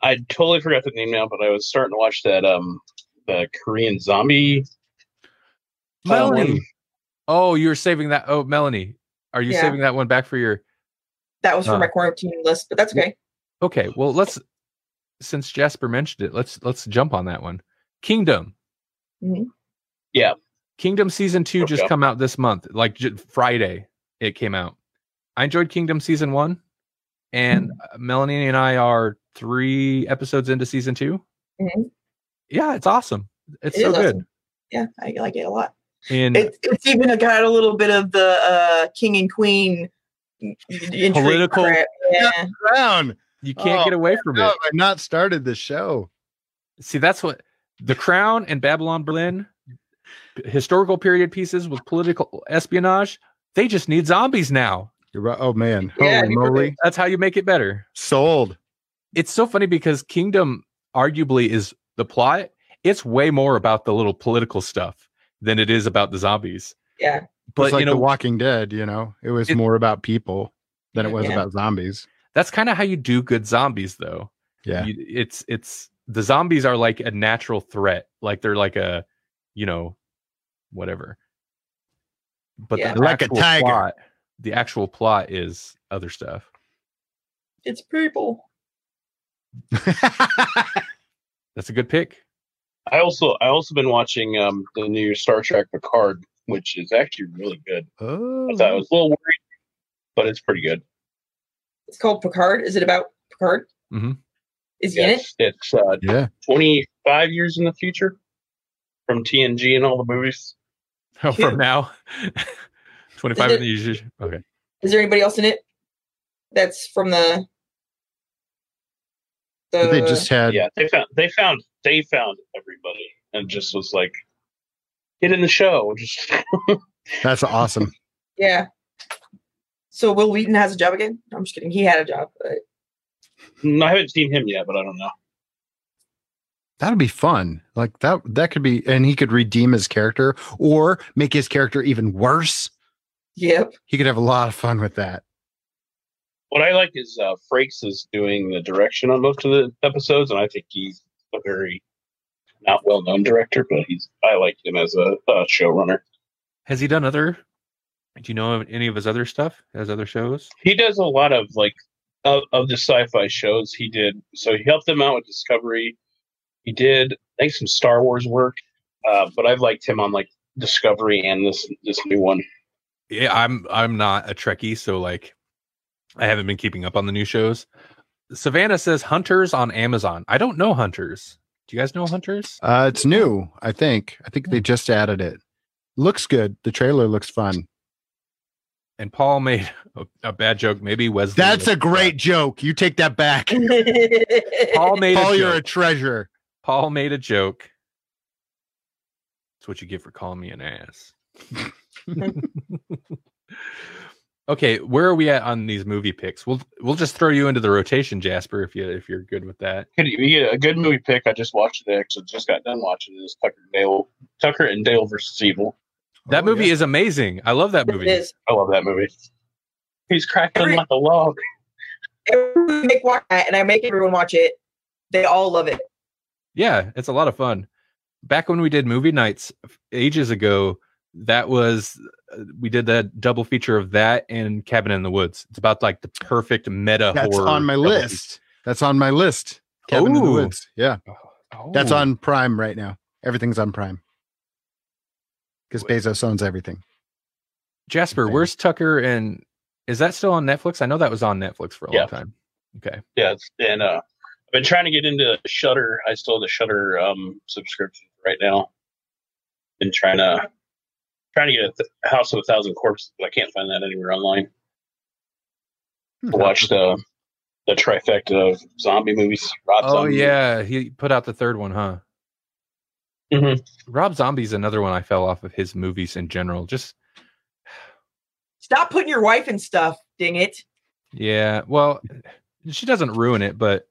I totally forgot the name now, but I was starting to watch that um the Korean zombie. uh, Melanie. one. Oh, you're saving that. Oh, Melanie, are you Yeah. saving that one back for your? That was for Uh, my quarantine list, but that's okay. Okay, well, let's. Since Jasper mentioned it, let's let's jump on that one. Kingdom. Mhm. Yeah. Kingdom season two just Okay. come out this month, like j- Friday. It came out. I enjoyed Kingdom season one, and uh, Melanie and I are three episodes into season 2 Mhm. Yeah, it's awesome. It's It so good. awesome. Yeah, I like it a lot. And It, it's even got a little bit of the uh, king and queen intrigue Political- crap. Yeah. Crown. you can't Oh, get away from No, it. I've not started the show. See, that's what The Crown and Babylon Berlin, historical period pieces with political espionage. They just need zombies now. You're right. Oh man, Yeah, holy you're moly, That's how you make it better. sold. It's so funny because Kingdom arguably is the plot. It's way more about the little political stuff than it is about the zombies. Yeah. But It's like you know, The Walking Dead. You know, it was It- more about people than it was Yeah. about zombies. that's kind of how you do good zombies, though. Yeah, You- it's it's the zombies are like a natural threat, like they're like a, you know, whatever. But Yeah. the Like a actual tiger. plot, the actual plot is other stuff. It's people. That's a good pick. I also I also been watching um the new Star Trek Picard, which is actually really good. oh, I thought I was a little worried, but it's pretty good. It's called Picard. Is it about Picard? Mhm. Is he in it? It's uh, yeah. 25 years in the future from TNG and all the movies. Oh, Cute. from now, twenty-five. Is in the usual- Okay. Is there anybody else in it? That's from the. The they just had yeah, they found they found they found everybody and just was like, get in the show. Just that's awesome. yeah. So Wil Wheaton has a job again? No, I'm just kidding. He had a job. But I haven't seen him yet, but I don't know. That'd be fun. Like that. That could be, and he could redeem his character or make his character even worse. yep. He could have a lot of fun with that. What I like is uh, Frakes is doing the direction on most of the episodes, and I think he's a very not well known director, but he's I like him as a, a showrunner. Has he done other? Do you know any of his other stuff? Has other shows? He does a lot of like of, of the sci-fi shows. He did so he helped them out with Discovery. He did I think some Star Wars work, uh, but I've liked him on like Discovery and this this new one. Yeah, I'm. I'm not a Trekkie, so like, I haven't been keeping up on the new shows. Savannah says Hunters on Amazon. I don't know Hunters. Do you guys know Hunters? Uh, it's new. I think. I think they just added it. Looks good. The trailer looks fun. And Paul made a, a bad joke. Maybe Wesley. That's a great joke. You take that back. Paul made Paul, a you're a treasure. Paul made a joke. That's what you get for calling me an ass. okay, where are we at on these movie picks? We'll we'll just throw you into the rotation, Jasper, if you if you're good with that. Could you get a good movie pick? I just watched it. Actually, just got done watching it. Is Tucker and Dale, Tucker and Dale versus Evil. That Oh, movie yeah. is amazing. I love that movie. is. I love that movie. He's cracking Every- like a log. Everyone make watch that, and I make everyone watch it. They all love it. Yeah, it's a lot of fun. Back when we did movie nights ages ago, that was uh, we did that double feature of that and Cabin in the Woods. It's about like the perfect meta That's horror. on my double list. That's on my list. Cabin in the Woods. Yeah. Oh. That's on Prime right now. Everything's on Prime. Because Bezos owns everything. Jasper, Okay. where's Tucker and is that still on Netflix? I know that was on Netflix for a Yeah. long time. Okay. Yeah, it's, and uh, I've been trying to get into Shudder. I still have the Shudder um, subscription right now. Been trying to trying to get a th- House of a Thousand Corpses, but I can't find that anywhere online. Hmm. Watch the the trifecta of zombie movies. Rob Oh Zombie. yeah, he put out the third one, huh? Mhm. Rob Zombie's another one I fell off of his movies in general. Just Stop putting your wife in stuff. Ding it. yeah, well, she doesn't ruin it, but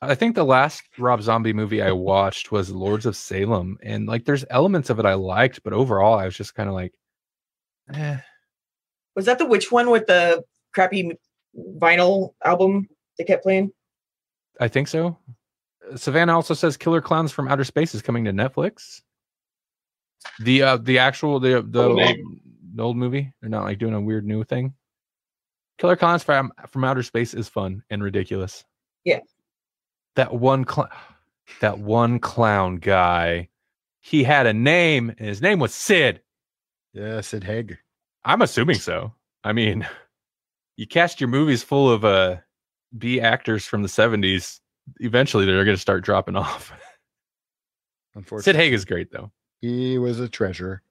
I think the last Rob Zombie movie I watched was Lords of Salem, and like there's elements of it I liked, but overall I was just kind of like, eh. Was that the which one with the crappy vinyl album they kept playing? I think so. Savannah also says Killer Clowns from Outer Space is coming to Netflix. The uh the actual the the Oh, old, name. the old movie. They're not like doing a weird new thing. Killer Clowns from from Outer Space is fun and ridiculous. Yeah. That one clown that one clown guy. He had a name and his name was Sid. Yeah, Sid Haig. I'm assuming so. I mean, you cast your movies full of uh B actors from the 70s, eventually they're going to start dropping off. Unfortunately, Sid Haig is great though. he was a treasure.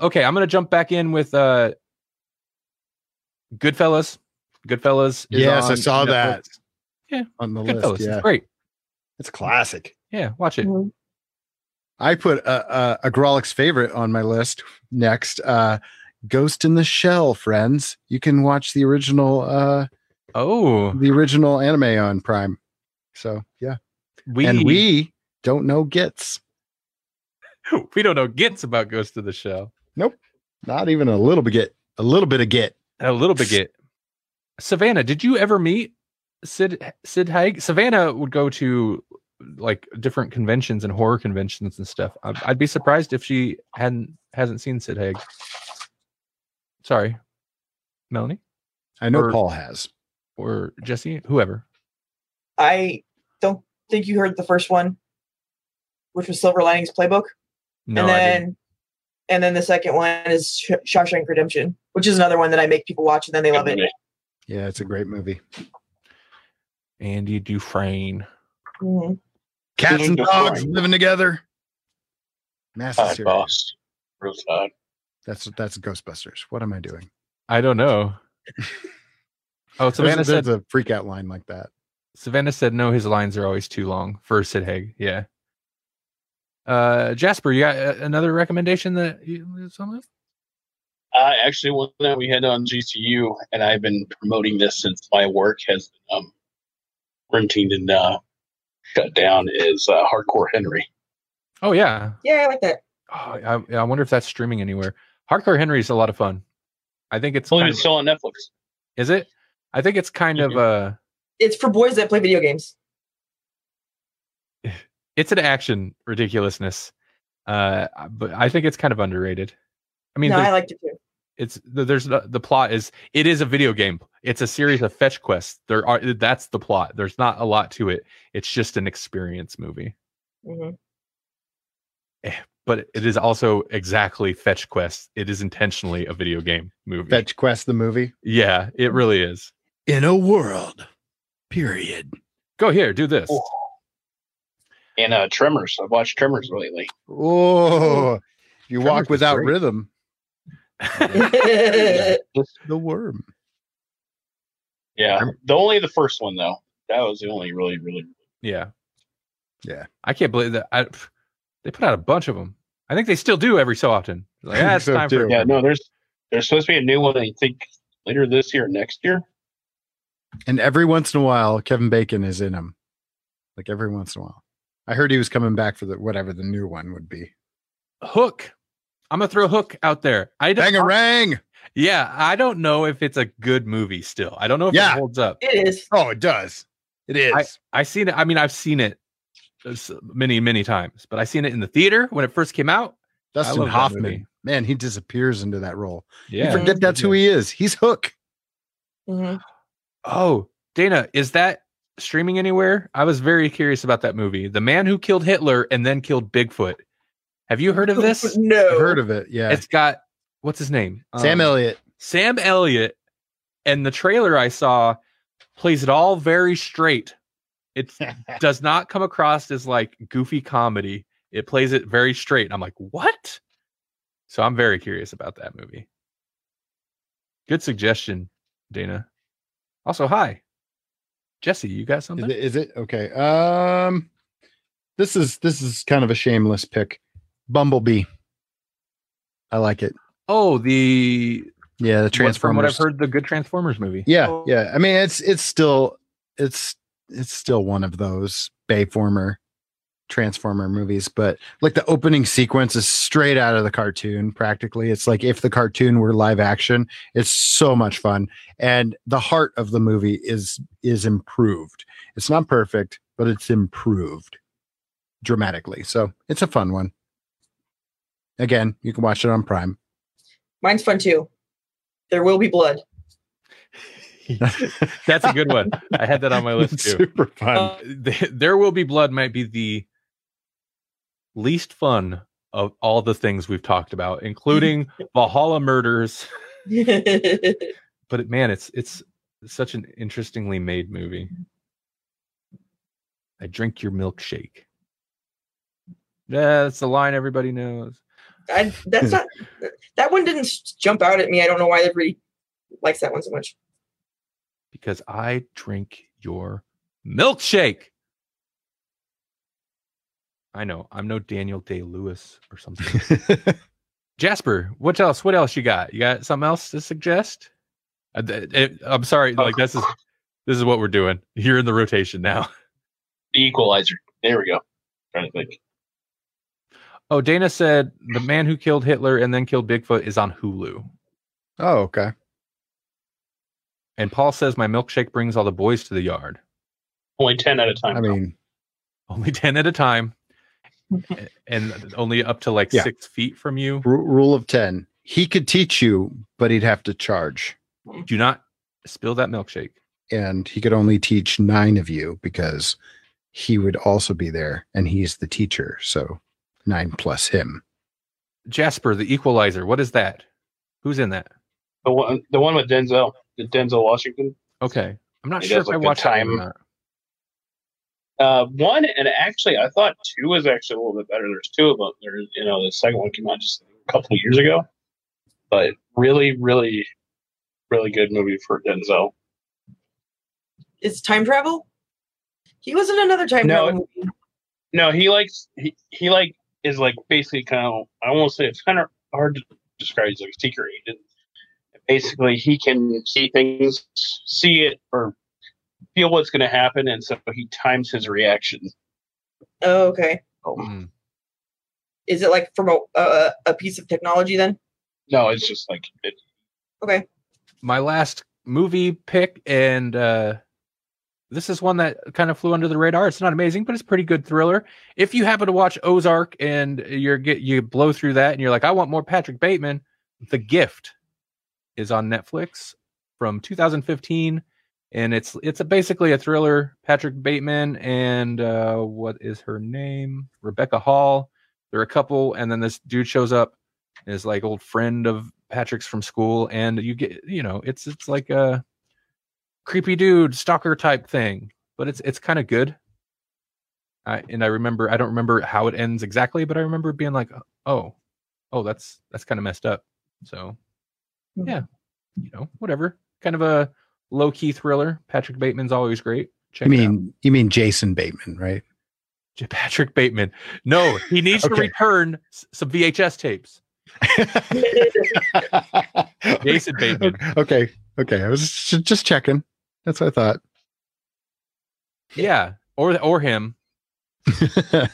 Okay, I'm going to jump back in with uh Goodfellas. Goodfellas. is Yes, I saw that. Netflix. on the Goodfellas. list. Yeah, It's great. It's classic. Yeah, watch it. Mhm. I put a, a, a Grawlix favorite on my list next. Uh, Ghost in the Shell, friends. You can watch the original, uh, Oh, the original anime on Prime. So yeah, we and we don't know gets. we don't know gets about Ghost of the Shell. Nope, not even a little bit. Get a little bit of get. A little bit get. Savannah, did you ever meet Sid Sid Haig? Savannah would go to like different conventions and horror conventions and stuff. I'd, I'd be surprised if she hadn't hasn't seen Sid Haig. Sorry, Melanie I know Or- Paul has. or Jesse, whoever. I don't think you heard the first one, which was Silver Linings Playbook, No, and I then didn't. and then the second one is Sh- Shawshank Redemption, which is another one that I make people watch and then they love it. Yeah, it's a great movie. Andy Dufresne. Mhm. Cats and Good dogs point. living together. Massive Hi, boss. Real Todd. That's that's Ghostbusters. What am I doing? I don't know. Oh, Savannah There's, said there's a freak out line like that. Savannah said no, his lines are always too long for Sid Haig. Yeah. Uh, Jasper, you got uh, another recommendation that you something? Uh, actually, one that we had on GCU, and I've been promoting this since my work has um, quarantined and uh, shut down, is uh, Hardcore Henry. Oh yeah. Yeah, I like that. Oh, I, I wonder if that's streaming anywhere. Hardcore Henry is a lot of fun. I think it's It's only kind still on Netflix. is it? I think it's kind of uh It's for boys that play video games. it's an action ridiculousness. Uh, but I think it's kind of underrated. I mean, no, there's- I liked it too. It's the- there's the, the plot is it is a video game. It's a series of fetch quests. There are that's the plot. There's not a lot to it. It's just an experience movie. hmm But it is also exactly fetch quests. It is intentionally a video game movie. Fetch Quest the movie. Yeah, it really is. In a world. Period. Go here, do this. Oh. And uh, Tremors. I've watched Tremors lately. Oh, you Tremors walk without great. rhythm. Just- The worm. yeah, the only the first one though. That was the only really, really. yeah. Yeah. I can't believe that. I, they put out a bunch of them. I think they still do every so often. Like, ah, it's So time for. Yeah, no, there's there's supposed to be a new one. I think later this year, or next year. And every once in a while, Kevin Bacon is in them. Like every once in a while. I heard he was coming back for the whatever the new one would be. Hook. I'm gonna throw a Hook out there. I don't. Bangarang! Yeah, I don't know if it's a good movie still. I don't know if Yeah. it holds up. it is. Oh, it does. It is. I seen it. I mean, I've seen it many, many times, but I seen it in the theater when it first came out. Dustin love that Hoffman. Man, he disappears into that role. You Yeah. forget that's who he is. He's Hook. hmm Oh, Dana, is that streaming anywhere? I was very curious about that movie. The man who killed Hitler and then killed Bigfoot. Have you heard of this? no. I've heard of it. Yeah. It's got what's his name? Sam Um, Elliott. Sam Elliott. And the trailer I saw plays it all very straight. It does not come across as like goofy comedy. It plays it very straight. And I'm like, what? So I'm very curious about that movie. Good suggestion, Dana. Also, hi. Jesse, you got Is something? it, is it okay? Um, this is this is kind of a shameless pick. Bumblebee. I like it. Oh, the Yeah, the what- from what I've heard, the good Transformers movie. Yeah, Oh. yeah. I mean, it's it's still it's it's still one of those Bayformer Transformer movies, but like the opening sequence is straight out of the cartoon practically. It's like if the cartoon were live action, it's so much fun. And the heart of the movie is is improved. It's not perfect, but it's improved dramatically. So it's a fun one. Again, you can watch it on Prime. Mine's fun too. There will be blood. That's a good one. I had that on my list too. Super fun. Uh, th- there will be blood might be the least fun of all the things we've talked about, including Valhalla murders. But man, it's it's such an interestingly made movie. I drink your milkshake. Yeah, that's the line everybody knows. I, that's not that one didn't jump out at me. I don't know why everybody likes that one so much. Because I drink your milkshake. I know. I'm no Daniel Day Lewis or something. Jasper, what else? What else you got? You got something else to suggest? Uh, th- I'm sorry, like this is this is what we're doing. You're in the rotation now. The Equalizer. There we go. trying to think. Oh, Dana said the man who killed Hitler and then killed Bigfoot is on Hulu. oh, okay. And Paul says my milkshake brings all the boys to the yard. Only ten at a time. I mean, Only ten at a time, and only up to like Yeah. six feet from you. ru- rule of 10. He could teach you, but he'd have to charge. Do not spill that milkshake. And he could only teach nine of you because he would also be there and he's the teacher. So nine plus him. Jasper, the Equalizer. What is that? Who's in that? the one, the one with Denzel, the Denzel Washington. Okay, I'm not He sure does, if I like, the watched that one or time- not. Uh, one and actually, I thought two was actually a little bit better. There's two of them. There's, you know, the second one came out just a couple of years ago, but really, really, really good movie for Denzel. It's time travel. He was in another time No, travel movie. No, he likes he he like is like basically kind of I won't say it's kind of hard to describe. He's like a secret agent. Basically, he can see things, see it, or feel what's going to happen, and so he times his reaction. Oh, okay. Hmm. Is it like from a, a a piece of technology then? No, it's just like it, Okay. my last movie pick, and uh, this is one that kind of flew under the radar. It's not amazing, but it's a pretty good thriller. If you happen to watch Ozark and you're get you blow through that, and you're like, I want more Patrick Bateman, The Gift is on Netflix from 2015, and it's it's a, basically a thriller. Patrick Bateman and uh, what is her name? Rebecca Hall. They're a couple, and then this dude shows up, is like old friend of Patrick's from school, and you get you know it's it's like a creepy dude stalker type thing, but it's it's kind of good. I and I remember I don't remember how it ends exactly, but I remember being like, oh, oh, that's that's kind of messed up. So hmm. yeah, you know, whatever. Kind of a low key thriller. Patrick Bateman's always great. Check You it out. mean you mean Jason Bateman, right? J- Patrick Bateman. No, he needs to return s- some VHS tapes. Jason Bateman. Okay. Okay. I was just, just checking. That's what I thought. Yeah, or or him.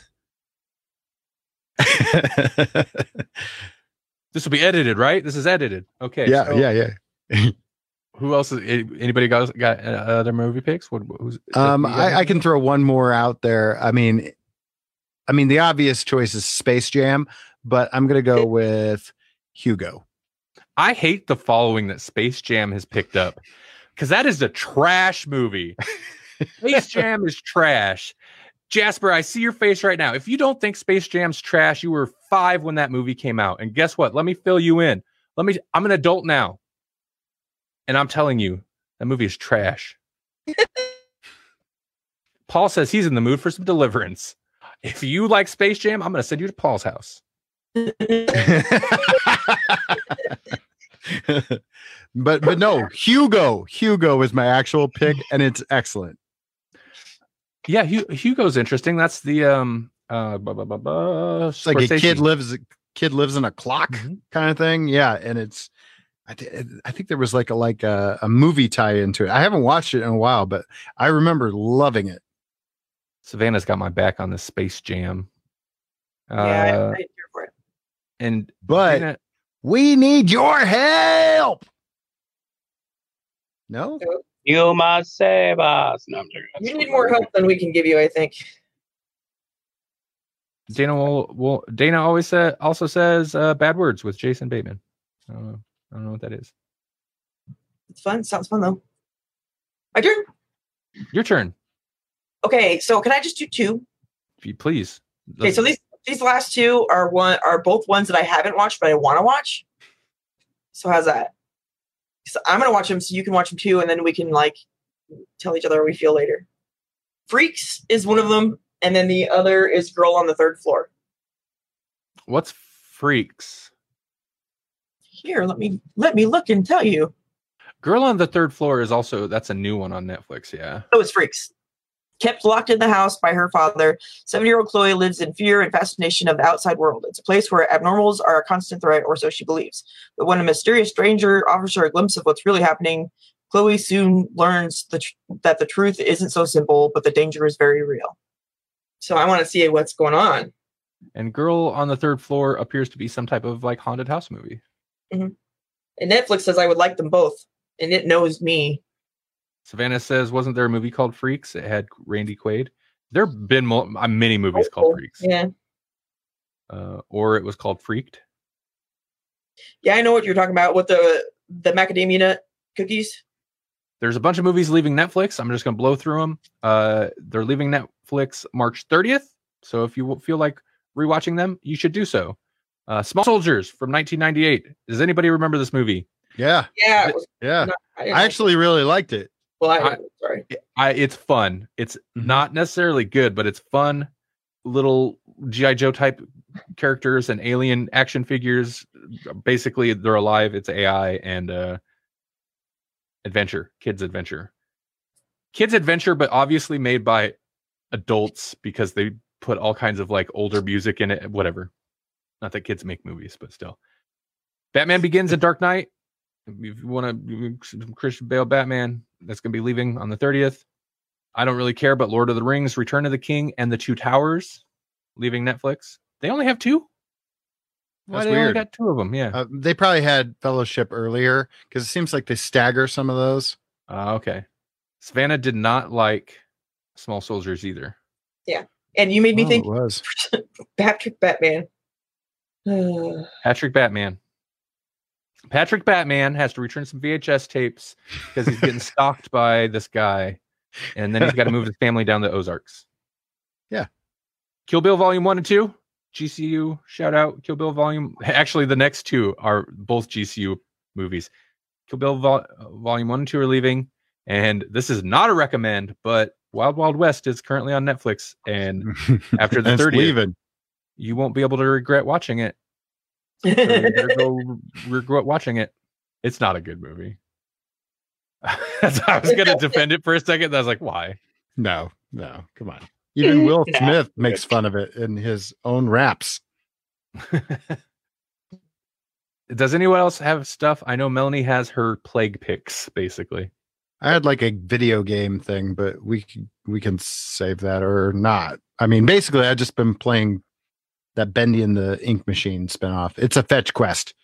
This will be edited, right? This is edited. Okay. yeah, so yeah, yeah. Who else? Is, anybody got got uh, other movie picks? What? Who's, Um, I, I can throw one more out there. I mean, I mean, the obvious choice is Space Jam, but I'm gonna go with Hugo. I hate the following that Space Jam has picked up because that is a trash movie. Space Jam is trash. Jasper, I see your face right now. If you don't think Space Jam's trash, you were five when that movie came out. And guess what? Let me fill you in. Let me, I'm an adult now. And I'm telling you, that movie is trash. Paul says he's in the mood for some deliverance. If you like Space Jam, I'm going to send you to Paul's house. but but no, Hugo. Hugo is my actual pick, and it's excellent. Yeah, Hu- Hugo's interesting. That's the um uh blah, blah, blah, blah, It's like a kid Scorsese. lives kid lives in a clock Mhm. kind of thing. Yeah, and it's I, th- I think there was like a like a, a movie tie into it. I haven't watched it in a while, but I remember loving it. Savannah's got my back on the Space Jam. Uh, yeah, I, I here for it. and But Dana- we need your help. No, You must save us. No, I'm joking. You need more help than we can give you, I think. Dana will, will Dana always sa- also says uh, bad words with Jason Bateman. I don't know. I don't know what that is. It's fun. Sounds fun though. My turn. Your turn, Okay, so can I just do two? if you please. Okay, so these these last two are one are both ones that I haven't watched, but I want to watch. So how's that? So I'm gonna watch them, so you can watch them too, and then we can like tell each other how we feel later. Freaks is one of them, and then the other is Girl on the Third Floor. What's freaks? Here, let me let me look and tell you. Girl on the third floor is also that's a new one on Netflix. Yeah. Oh, it's Freaks. Kept locked in the house by her father, seven year old Chloe lives in fear and fascination of the outside world. It's a place where abnormals are a constant threat, or so she believes. But when a mysterious stranger offers her a glimpse of what's really happening, Chloe soon learns the tr- that the truth isn't so simple, but the danger is very real. So I want to see what's going on. And Girl on the third floor appears to be some type of like haunted house movie. Mm-hmm. And Netflix says I would like them both, and it knows me. Savannah says, wasn't there a movie called Freaks? It had Randy Quaid. There have been mo- uh, many movies called Freaks, Yeah, uh, or it was called Freaked. yeah, I know what you're talking about with the the macadamia nut cookies. There's a bunch of movies leaving Netflix. I'm just going to blow through them. Uh, they're leaving Netflix March 30th. So if you feel like rewatching them, you should do so. Uh, Small Soldiers from 1998. Does anybody remember this movie? yeah, Yeah, it was, yeah. I, I actually really liked it. Well, I, I- sorry. I, it's fun. It's Mhm. not necessarily good, but it's fun. Little GI Joe type characters and alien action figures. Basically, they're alive. It's AI and uh, adventure, kids adventure, kids adventure, but obviously made by adults because they put all kinds of like older music in it. Whatever. Not that kids make movies, but still. Batman Begins and Dark Knight. If you want to Christian Bale Batman, that's going to be leaving on the 30th. I don't really care, but Lord of the Rings, Return of the King, and The Two Towers leaving Netflix. They only have two. Why That's they only got two of them? Yeah. Uh, they probably had Fellowship earlier because it seems like they stagger some of those. Uh, okay. Savannah did not like Small Soldiers either. Yeah, and you made me Oh, think it was. Patrick Batman. Patrick Batman. Patrick Batman has to return some VHS tapes because he's getting stalked by this guy, and then he's got to move his family down the Ozarks. Yeah. Kill Bill Volume One and Two, GCU shout out. Kill Bill Volume. Actually, the next two are both GCU movies. Kill Bill Vol- Volume One and Two are leaving, and this is not a recommend, but Wild Wild West is currently on Netflix, and after the 30th. you won't be able to regret watching it. So you better go regret watching it. It's not a good movie. I was gonna defend it for a second. and I was like, why? No, no, come on. Even Will Yeah. Smith makes fun of it in his own raps. Does anyone else have stuff? I know Melanie has her plague picks, basically. I had like a video game thing, but we can, we can save that or not. I mean, basically, I've just been playing that Bendy and the Ink Machine spinoff. It's a fetch quest.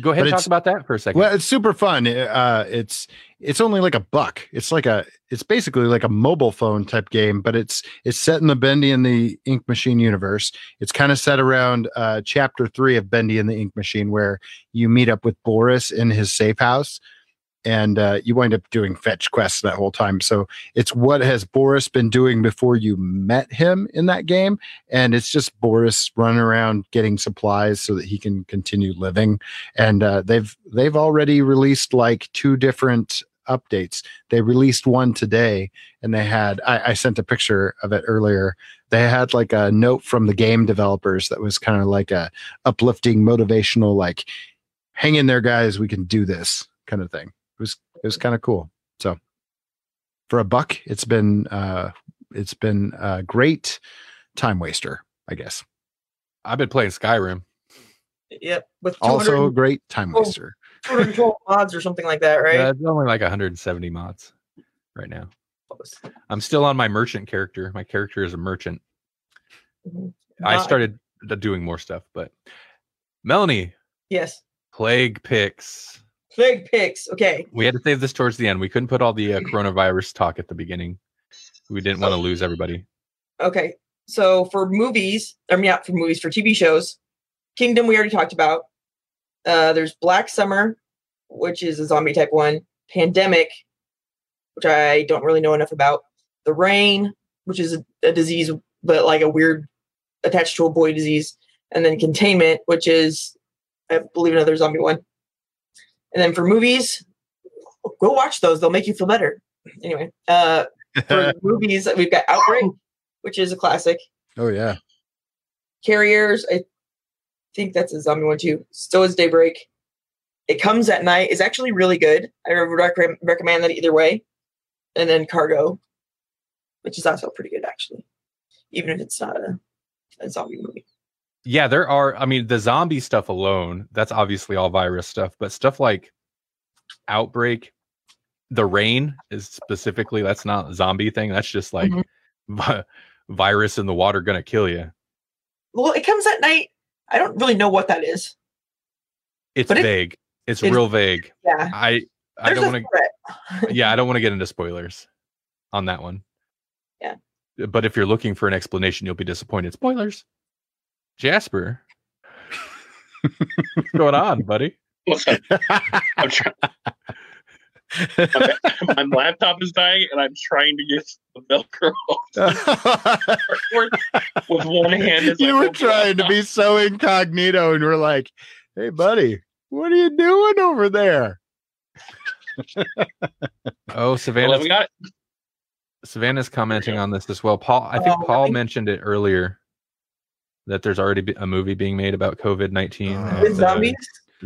Go ahead But and talk about that for a second. Well, it's super fun. Uh, it's it's only like a buck. It's like a it's basically like a mobile phone type game, but it's it's set in the Bendy and the Ink Machine universe. It's kind of set around uh, chapter three of Bendy and the Ink Machine, where you meet up with Boris in his safe house, and uh, you wind up doing fetch quests that whole time. So it's what has Boris been doing before you met him in that game, and it's just Boris running around getting supplies so that he can continue living and uh, they've they've already released like two different updates. They released one today, and they had I, I sent a picture of it earlier. They had like a note from the game developers that was kind of like a uplifting, motivational, like "Hang in there, guys, we can do this" kind of thing. It was kind of cool. So for a buck, it's been uh, it's been a great time waster, I guess. I've been playing Skyrim. yep. With Also a great time waster. Border control mods or something like that, right? Yeah, it's only like 170 mods right now. Close. I'm still on my merchant character. My character is a merchant. Mhm. I started doing more stuff, but Melanie, Yes. plague picks. Plague picks. Okay. We had to save this towards the end. We couldn't put all the uh, coronavirus talk at the beginning. We didn't want to lose everybody. Okay. So for movies, I mean, yeah, for movies, for TV shows, Kingdom, we already talked about. Uh, there's Black Summer, which is a zombie type one. Pandemic, which I don't really know enough about. The Rain, which is a, a disease, but like a weird attached to a boy disease. And then Containment, which is, I believe, another zombie one. And then for movies, go watch those. They'll make you feel better. Anyway, uh, for movies, we've got Outbreak, which is a classic. oh yeah. Carriers, I think that's a zombie one too. So is Daybreak. It comes at night. It's actually really good. I would rec- recommend that either way. And then Cargo, which is also pretty good actually, even if it's not a, a zombie movie. Yeah, there are. I mean, the zombie stuff alone, that's obviously all virus stuff, but stuff like Outbreak, The Rain is specifically, that's not a zombie thing. That's just like Mhm. vi- virus in the water gonna kill you. Well, it comes at night. I don't really know what that is. It's But vague. It's, it's- real vague. Yeah, I I there's don't want to. yeah, I don't want to get into spoilers on that one. Yeah. But if you're looking for an explanation, you'll be disappointed. Spoilers. Jasper. What's going on, buddy? What's up? I'm trying. my, my laptop is dying, and I'm trying to get the Velcro off with one hand. As I you were trying to be so incognito, and we're like, "Hey, buddy, what are you doing over there?" Oh, Well, Savannah's, we got. Savannah's commenting on this as well. Paul, I think Oh, Paul really? mentioned it earlier that there's already a movie being made about COVID 19 Oh. With zombies.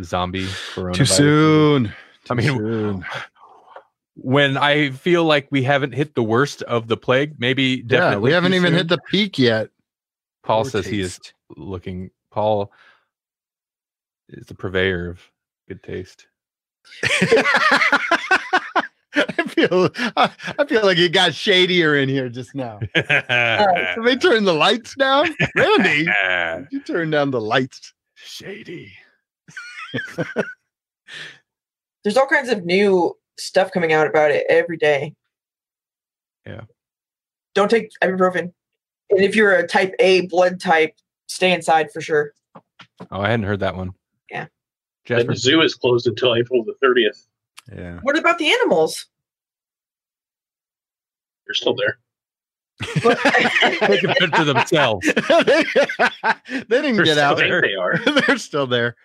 zombie coronavirus. Too soon. I mean, soon. when I feel like we haven't hit the worst of the plague, maybe yeah, definitely we haven't even soon. hit the peak yet. Paul Poor says he is looking. Paul is the purveyor of good taste. I feel I, I feel like it got shadier in here just now. Can they turn the lights down? Randy, you turn down the lights. Shady. There's all kinds of new stuff coming out about it every day. Yeah. Don't take ibuprofen. And if you're a type A blood type, stay inside for sure. Oh, I hadn't heard that one. Yeah. And Jasper. the zoo is closed until April the 30th. Yeah. What about the animals? They're still there. They can fend for themselves. they didn't They're get out. I think they are. They're still there.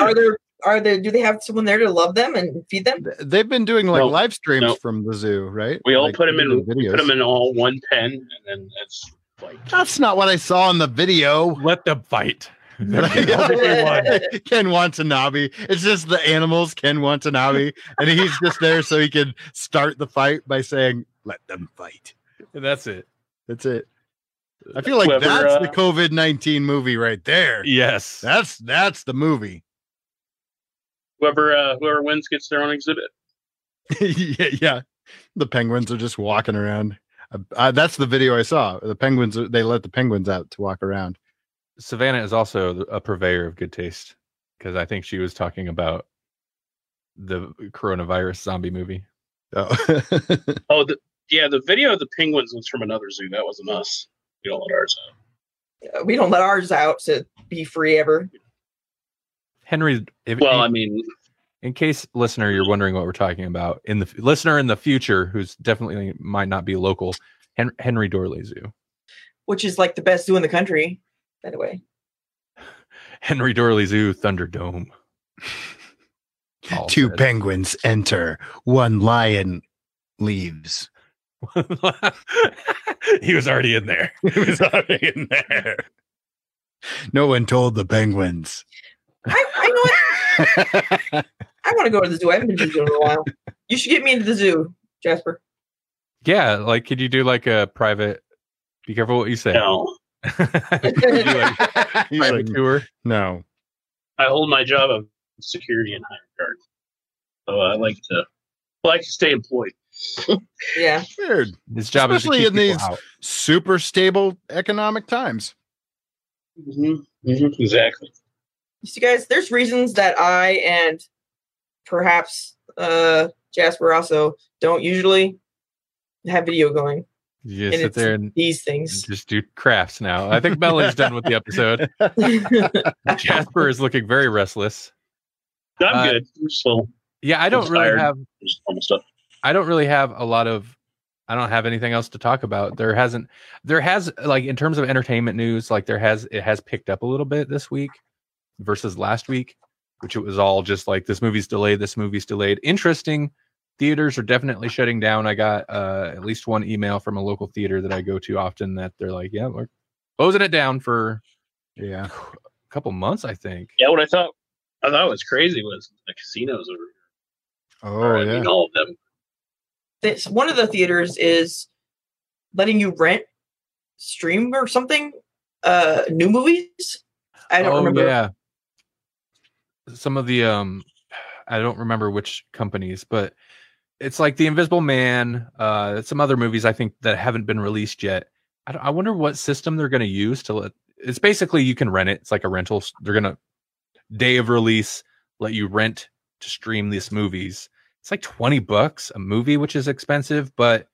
are there are there do they have someone there to love them and feed them? They've been doing like No, live streams no. from the zoo, right? We all Like, put them in. videos. Put them in all one pen, and then it's like That's not what I saw in the video. Let them fight. They won. Ken Watanabe. It's just the animals, Ken Watanabe, and he's just there so he can start the fight by saying, "Let them fight." And that's it. That's it. I feel like Whoever, that's uh, the COVID nineteen movie right there. Yes. That's that's the movie. whoever uh, whoever wins gets their own exhibit. yeah, yeah. The penguins are just walking around. Uh, uh, that's the video I saw. The penguins they let the penguins out to walk around. Savannah is also a purveyor of good taste because I think she was talking about the coronavirus zombie movie. Oh. Oh, the, yeah, the video of the penguins was from another zoo. That wasn't us. We don't let ours out. We don't let ours out to be free ever. Henry, if, Well, in, I mean, in case listener you're wondering what we're talking about, in the listener in the future who's definitely might not be local, Henry Doorly Zoo. which is like the best zoo in the country, by the way. Henry Doorly Zoo Thunderdome. Paul Two said. penguins enter. One lion leaves. he was already in there. He was already in there. No one told the penguins. I, I know it. I want to go to the zoo. I haven't been to the zoo in a while. You should get me into the zoo, Jasper. Yeah, like could you do like a private? Be careful what you say. no. Could you do, like, He's like, tour. no. I hold my job of security and higher guard. So I like to I like to stay employed. Yeah. Weird. His job Especially is to keep in these- out. Super stable economic times. Mm-hmm. Exactly. You see, guys, there's reasons that I and perhaps uh Jasper also don't usually have video going. You and just sit it's there and these things. just do crafts now. I think Melanie's done with the episode. Jasper is looking very restless. I'm Uh, good. I'm just a little Yeah, I don't I'm really tired. have stuff. I don't really have a lot of I don't have anything else to talk about. There hasn't there has like in terms of entertainment news, like there has it has picked up a little bit this week versus last week, which it was all just like this movie's delayed, this movie's delayed. Interesting. Theaters are definitely shutting down. I got uh at least one email from a local theater that I go to often that they're like, yeah, we're closing it down for Yeah. a couple months, I think. Yeah, what I thought I thought was crazy was the casinos over Oh here. I yeah. mean, all of them. this one of the theaters is letting you rent stream or something uh new movies i don't oh, remember Yeah. Some of the um I don't remember which companies, but it's like The Invisible Man, uh some other movies I think that haven't been released yet. I, I wonder what system they're going to use to let it's basically you can rent it. It's like a rental. They're going to day of release let you rent to stream these movies. It's like 20 bucks a movie, which is expensive, but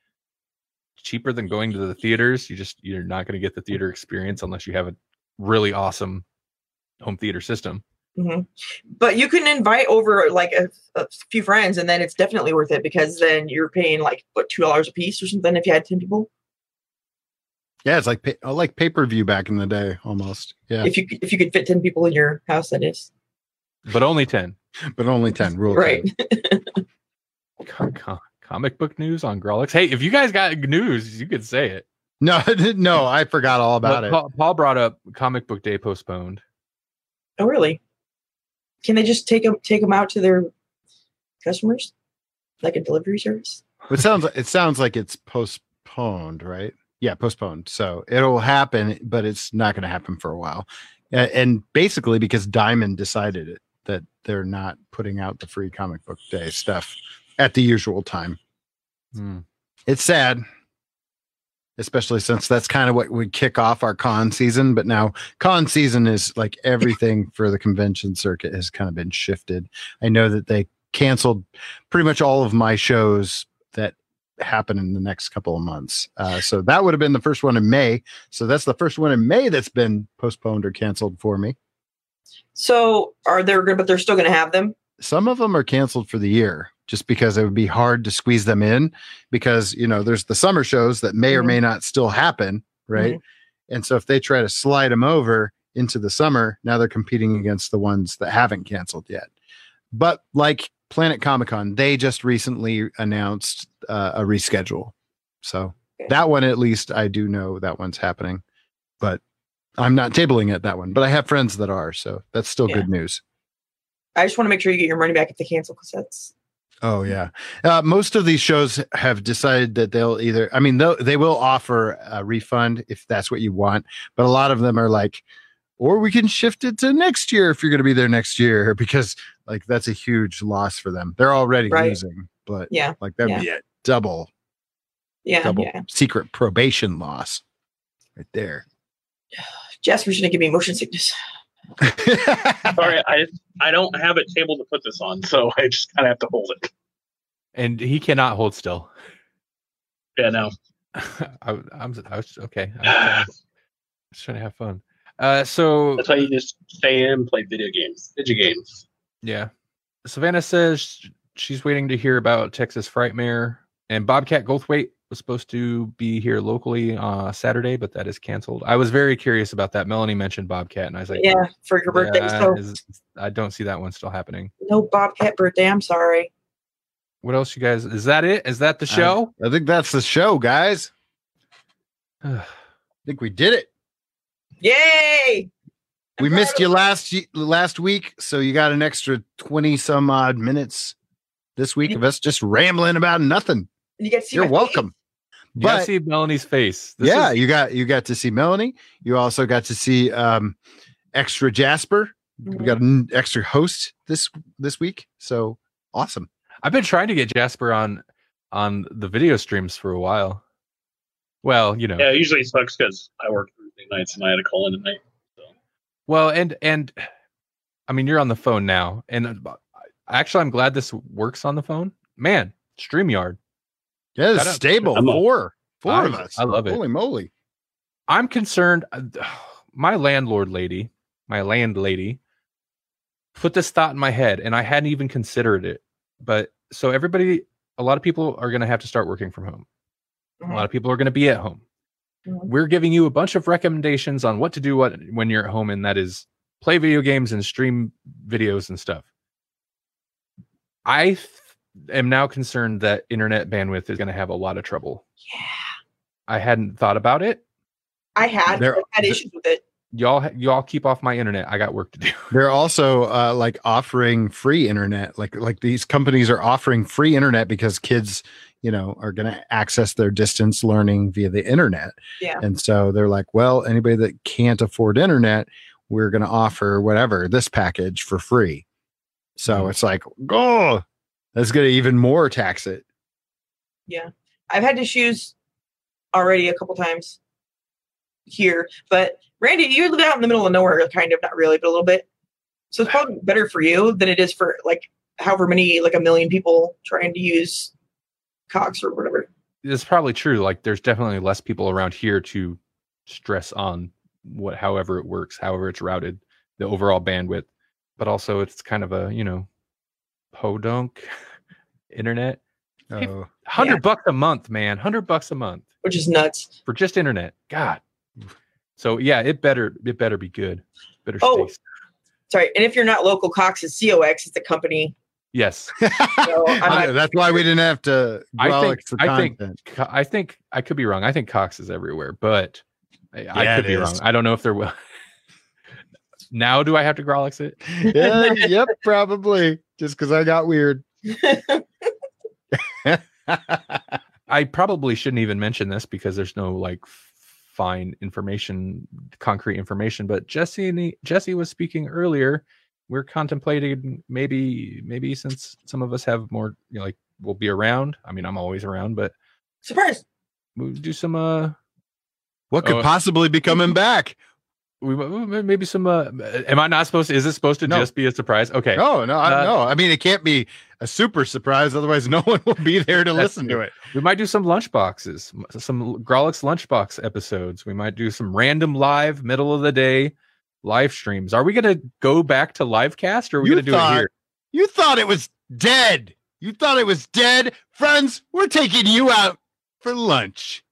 cheaper than going to the theaters. You just you're not going to get the theater experience unless you have a really awesome home theater system. But you can invite over like a, a few friends and then it's definitely worth it because then you're paying like what two dollars a piece or something if you had 10 people Yeah, it's like pa- uh, like pay per view back in the day, almost. Yeah, if you if you could fit 10 people in your house that is But only 10. but only ten. Rule right 10. Co- co- comic book news on Grawlix. Hey, if you guys got news, you could say it. No, no, I forgot all about But it. Paul, Paul brought up comic book day postponed. oh really can they just take them take them out to their customers like a delivery service It sounds it sounds like it's postponed, right? Yeah, postponed. So it'll happen, but it's not going to happen for a while. And basically, because Diamond decided it, that they're not putting out the free comic book day stuff at the usual time. Hmm. It's sad, especially since that's kind of what would kick off our con season. But now con season is like everything for the convention circuit has kind of been shifted. I know that they canceled pretty much all of my shows that happen in the next couple of months. Uh, so that would have been the first one in May. So that's the first one in May that's been postponed or canceled for me. so are good but they're still going to have them some of them are canceled for the year just because it would be hard to squeeze them in because you know there's the summer shows that may or may not still happen right? And so if they try to slide them over into the summer now they're competing against the ones that haven't canceled yet. But like planet comic con they just recently announced uh, a reschedule. So Okay. that one at least i do know that one's happening but i'm not tabling it that one but i have friends that are so that's still Yeah. good news. I just want to make sure you get your money back if they cancel because that's Oh yeah. Uh, most of these shows have decided that they'll either. I mean, they'll, they will offer a refund if that's what you want, but a lot of them are like, or we can shift it to next year if you're going to be there next year because like that's a huge loss for them. They're already Right. losing, but yeah like that'd Yeah. be a double yeah double yeah secret probation loss right there. jasper's going to give me motion sickness Sorry, I I don't have a table to put this on, so I just kind of have to hold it. And he cannot hold still. Yeah, no. I, I'm I was okay. I was trying, just trying to have fun. Uh, so That's why you just stay in and play video games, video games. yeah, Savannah says she's waiting to hear about Texas Frightmare and Bobcat Goldthwait was supposed to be here locally uh Saturday, but that is canceled. I was very curious about that. Melanie mentioned Bobcat, and I was like, yeah for your birthday "Yeah, so is- I don't see that one still happening. no bobcat birthday i'm sorry What else, you guys? Is that it? Is that the show? I think that's the show, guys. I think we did it. yay we I'm missed you last last week, so you got an extra twenty some odd minutes this week of us just rambling about nothing. you get to see You're my welcome. You gotta see Melanie's face. This yeah, is- you got you got to see Melanie. You also got to see um extra Jasper. face. We got an extra host this this week. So awesome. I've been trying to get Jasper on on the video streams for a while. Well, you know. Yeah, it usually sucks because I work Thursday nights and I had to call in tonight. Well, and and I mean, you're on the phone now, and uh, actually, I'm glad this works on the phone. Man, Streamyard. Yeah, it's stable. I'm a- Four. Four I- of us. I love it. Holy moly. I'm concerned. uh, My landlord lady, my landlady, put this thought in my head, and I hadn't even considered it. But so everybody, a lot of people are going to have to start working from home. A lot of people are going to be at home. Mhm. We're giving you a bunch of recommendations on what to do what when you're at home, and that is play video games and stream videos and stuff. I th- am now concerned that internet bandwidth is going to have a lot of trouble. Yeah. I hadn't thought about it. I had There- I had issues with it. Y'all, y'all keep off my internet. I got work to do. They're also uh, like offering free internet. Like like these companies are offering free internet because kids, you know, are going to access their distance learning via the internet. Yeah. And so they're like, well, anybody that can't afford internet, we're going to offer whatever this package for free. So Mhm. it's like, oh, that's going to even more tax it. Yeah. I've had to choose already a couple times here, but Randy, you live out in the middle of nowhere, kind of, not really, but a little bit. So it's probably better for you than it is for like however many, like a million people trying to use Cox or whatever. It's probably true. Like, there's definitely less people around here to stress on what, however it works, however it's routed, the overall bandwidth. But also, it's kind of a you know, podunk internet. Hey, Oh, Hundred Yeah. bucks a month, man. Hundred bucks a month Which is nuts. for just internet. God. So yeah, it better it better be good. Better Oh. stay. Sorry. And if you're not local, Cox is COX. It's a company. Yes, So I'm I- that's why we didn't have to. I think the I think I think I could be wrong. I think Cox is everywhere, but I, I could be is. wrong. I don't know if there will. now, do I have to Grawlix it? yeah, yep, probably just because I got weird. I probably shouldn't even mention this because there's no like f- fine information, concrete information. But Jesse and he- Jesse was speaking earlier. We're contemplating maybe maybe since some of us have more you know, like we'll be around. I mean, I'm always around, but surprise. we'll do some uh what could Oh. possibly be coming back? we we- maybe some uh am I not supposed to is it supposed to No. just be a surprise? Okay. No, no, I, Uh, no. I mean, it can't be a super surprise, otherwise, no one will be there to listen to it. We might do some lunch boxes, m- some Grawlix lunchbox episodes. We might do some random live middle of the day live streams. Are we going to go back to live cast or are we going to do it here? You thought it was dead. You thought it was dead, friends. We're taking you out for lunch.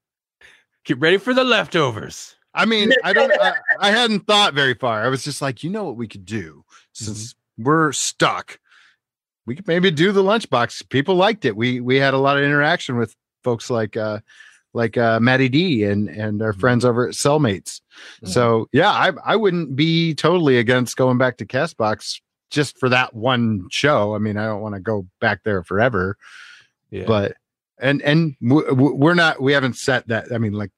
Get ready for the leftovers. I mean, I don't. I, I hadn't thought very far. I was just like, you know what we could do since mm-hmm. we're stuck. We could maybe do the lunchbox. People liked it. We we had a lot of interaction with folks like uh like uh Maddie D and and our Mhm. friends over at Cellmates. So yeah, I I wouldn't be totally against going back to Castbox just for that one show. I mean, I don't want to go back there forever, Yeah. but and and we're not. We haven't set that. I mean, like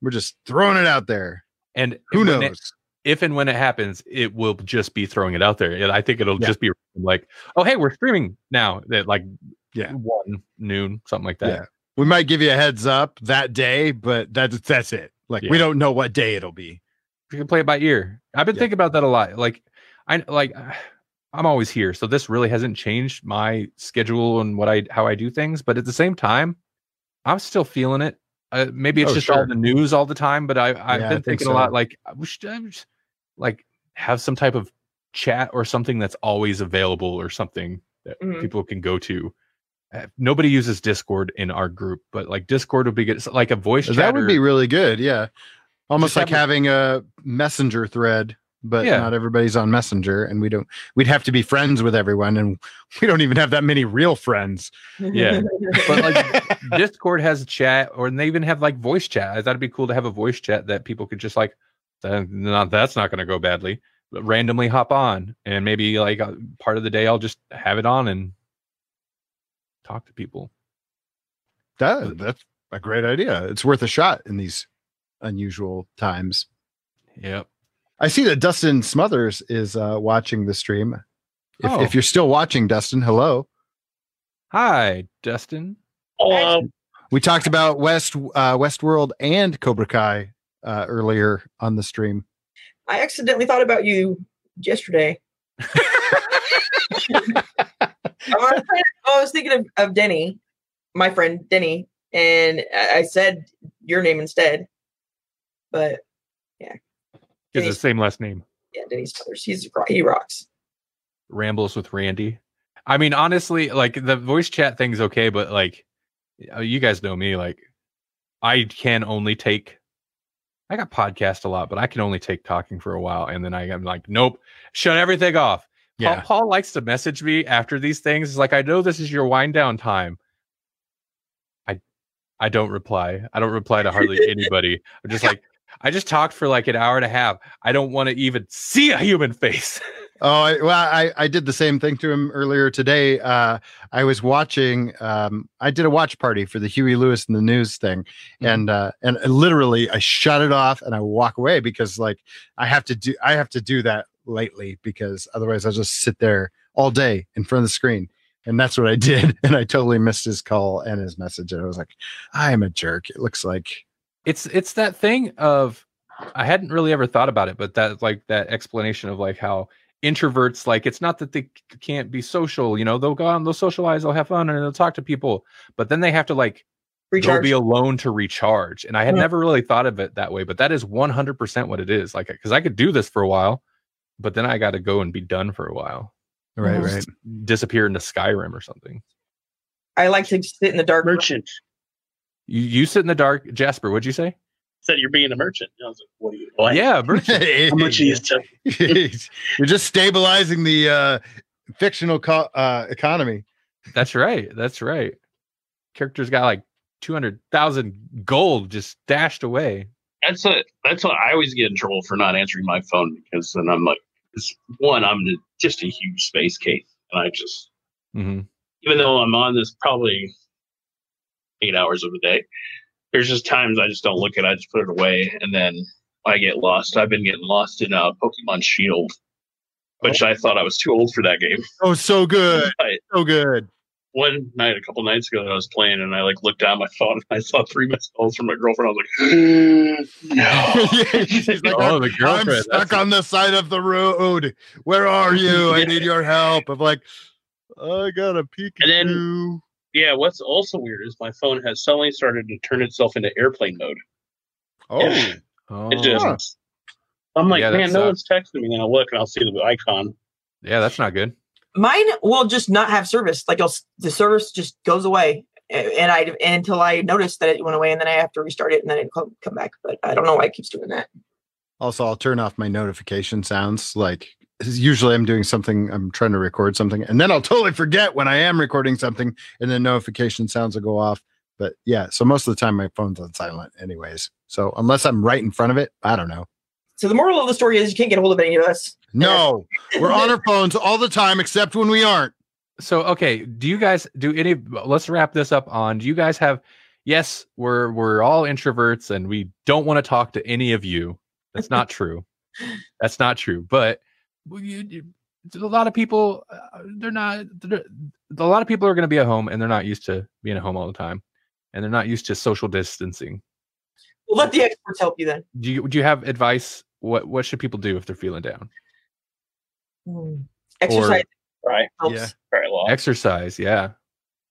we're just throwing it out there. and Who knows? If and when it happens, it will just be throwing it out there. And I think it'll Yeah. just be like, oh, hey, we're streaming now at like Yeah. one noon, something like that. Yeah. we might give you a heads up that day, but that's that's it. Like we don't know what day it'll be. you can play it by ear. I've been Yeah. thinking about that a lot. Like, I like, I'm always here, so this really hasn't changed my schedule and what I how I do things. But at the same time, I'm still feeling it. Uh, maybe it's Oh, just sure. all the news all the time, but I I've Yeah, been think thinking so. a lot. Like, we should just, like have some type of chat or something that's always available or something that Mhm. people can go to. Uh, Nobody uses Discord in our group, but like Discord would be good. It's like a voice chat. That would be really good. Yeah. Almost Just like have having a messenger thread, but Yeah. not everybody's on messenger and we don't we'd have to be friends with everyone and we don't even have that many real friends. Yeah. but like Discord has a chat, or they even have like voice chat. I thought it'd be cool to have a voice chat that people could just like, "Uh, not that's not going to go badly, but randomly hop on, and maybe like uh, part of the day I'll just have it on and talk to people. That that's a great idea. It's worth a shot in these unusual times. Yep. I see that Dustin Smothers is uh, watching the stream. If, Oh. if you're still watching, Dustin, hello. Hi, Dustin. Hello. We talked about West uh, Westworld and Cobra Kai uh, earlier on the stream. I accidentally thought about you yesterday. I was, thinking of, of Denny, my friend Denny, and I I said your name instead. But He has the same last name. yeah, Denny Smothers. He's he rocks. Rambles with Randy. I mean, honestly, like the voice chat thing's okay, but like uh, you guys know me, like I can only take. I got podcast a lot, but I can only take talking for a while, and then I am like, nope, shut everything off. Yeah. Paul, Paul likes to message me after these things. It's like I know this is your wind down time. I I don't reply. I don't reply to hardly anybody. I'm just like I just talked for like an hour and a half. I don't want to even see a human face. Oh, I, well, I, I did the same thing to him earlier today. Uh, I was watching. Um, I did a watch party for the Huey Lewis and the News thing, Mhm. and uh, and literally I shut it off and I walk away because like I have to do I have to do that lately because otherwise I'll just sit there all day in front of the screen. And that's what I did. And I totally missed his call and his message. And I was like, I'm a jerk. It looks like it's it's that thing of I hadn't really ever thought about it, but that like that explanation of like how introverts like it's not that they can't be social, you know, they'll go out and they'll socialize, they'll have fun and they'll talk to people, but then they have to like go Recharge. be alone to recharge. And I had Yeah. never really thought of it that way, but that is 100% what it is. Like cuz I could do this for a while, but then I got to go and be done for a while. right, right. Disappear into Skyrim or something. I like to sit in the dark. merchant. You you sit in the dark, Jasper, what'd you say? Said you're being a merchant. I was like, what are you? What? Yeah, merchant. How much are you selling? You're just stabilizing the uh, fictional co- uh, economy. That's right. That's right. Character's got like 200,000 gold just dashed away. That's what. That's what I always get in trouble for not answering my phone because then I'm like, one, I'm just a huge space case, and I just hmm even though I'm on this probably eight hours of the day, there's just times I just don't look at it. I just put it away and then I get lost. I've been getting lost in uh, Pokemon Shield, which I thought I was too old for that game. Oh, so good. I, So good. one night, a couple nights ago, that I was playing and I like looked down my phone and I saw three missed calls from my girlfriend. I was like, no. She's like, Oh, I'm, the I'm stuck That's- on the side of the road. Where are you? I need your help. I'm like, I got a Pikachu. And then- Yeah, what's also weird is my phone has suddenly started to turn itself into airplane mode. oh, Oh, It just, oh. I'm like, Yeah, man, no sucks. one's texting me. And I look and I'll see the icon. yeah, that's not good. Mine will just not have service. Like it'll, the service just goes away, and I until I notice that it went away, and then I have to restart it, and then it come come back. But I don't know why it keeps doing that. also, I'll turn off my notification sounds. Like, usually I'm doing something, I'm trying to record something, and then I'll totally forget when I am recording something, and then notification sounds will go off. But yeah, so most of the time my phone's on silent, anyways. So unless I'm right in front of it, I don't know. So the moral of the story is you can't get a hold of any of us. No, we're on our phones all the time, except when we aren't. So, okay, do you guys do any let's wrap this up on do you guys have yes, we're we're all introverts and we don't want to talk to any of you. That's not true. That's not true. But you, you, a lot of people uh, they're not they're, a lot of people are going to be at home and they're not used to being at home all the time and they're not used to social distancing. We'll let the experts help you then. Do you do you have advice what what should people do if they're feeling down? Exercise Right. helps. Yeah. Right. Well, Exercise, yeah.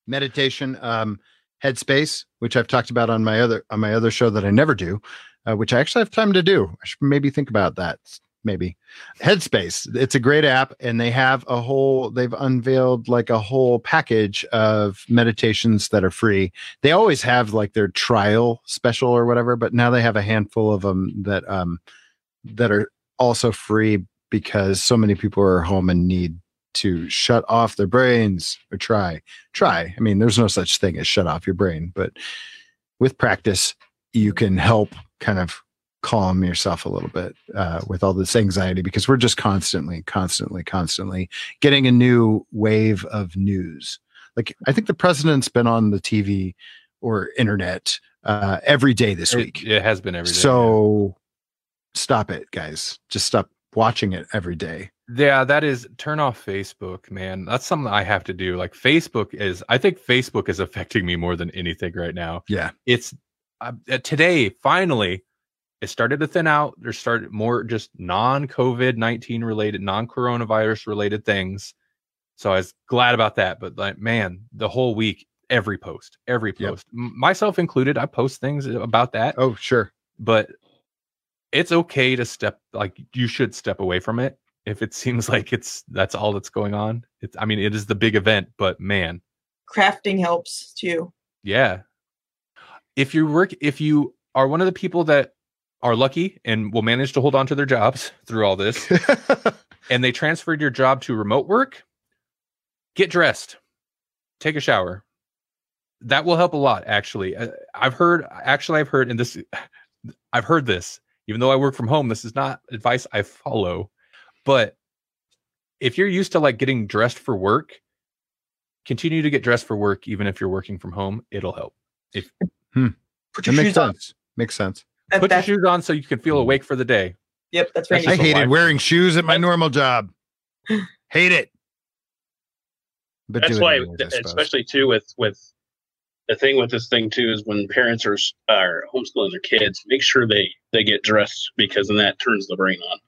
meditation um headspace which i've talked about on my other on my other show that i never do uh, which i actually have time to do i should maybe think about that maybe headspace it's a great app and they have a whole they've unveiled like a whole package of meditations that are free they always have like their trial special or whatever but now they have a handful of them that um that are also free because so many people are home and need to shut off their brains or try try. I mean, there's no such thing as shut off your brain, but with practice, you can help kind of calm yourself a little bit uh, with all this anxiety because we're just constantly, constantly, constantly getting a new wave of news. Like, I think the president's been on the TV or internet uh, every day this week. it has been every day. yeah. So stop it, guys. Just stop watching it every day. Yeah, that is turn off Facebook, man. That's something I have to do. Like Facebook is, I think Facebook is affecting me more than anything right now. Yeah. It's uh, today finally it started to thin out. There started more just non COVID nineteen related, non coronavirus related things. So I was glad about that. But like, man, the whole week, every post, every Yep. post, m- myself included, I post things about that. Oh, sure. But it's okay to step like you should step away from it if it seems like it's that's all that's going on. It's I mean it is the big event, but man, Crafting helps too. yeah. If you work if you are one of the people that are lucky and will manage to hold on to their jobs through all this and they transferred your job to remote work, get dressed, take a shower. That will help a lot, actually. Uh, I've heard, actually, I've heard, and this, I've heard this, even though I work from home, this is not advice I follow. But if you're used to like getting dressed for work, continue to get dressed for work, even if you're working from home. It'll help. Put That your makes shoes on. sense. Makes sense. That- Put your shoes on so you can feel awake for the day. yep, that's That's right. I hated wearing shoes at my normal job. Hate it. But That's why, anyways, especially too with with the thing with this thing too is when parents are are homeschooling their kids, make sure they they get dressed because then that turns the brain on.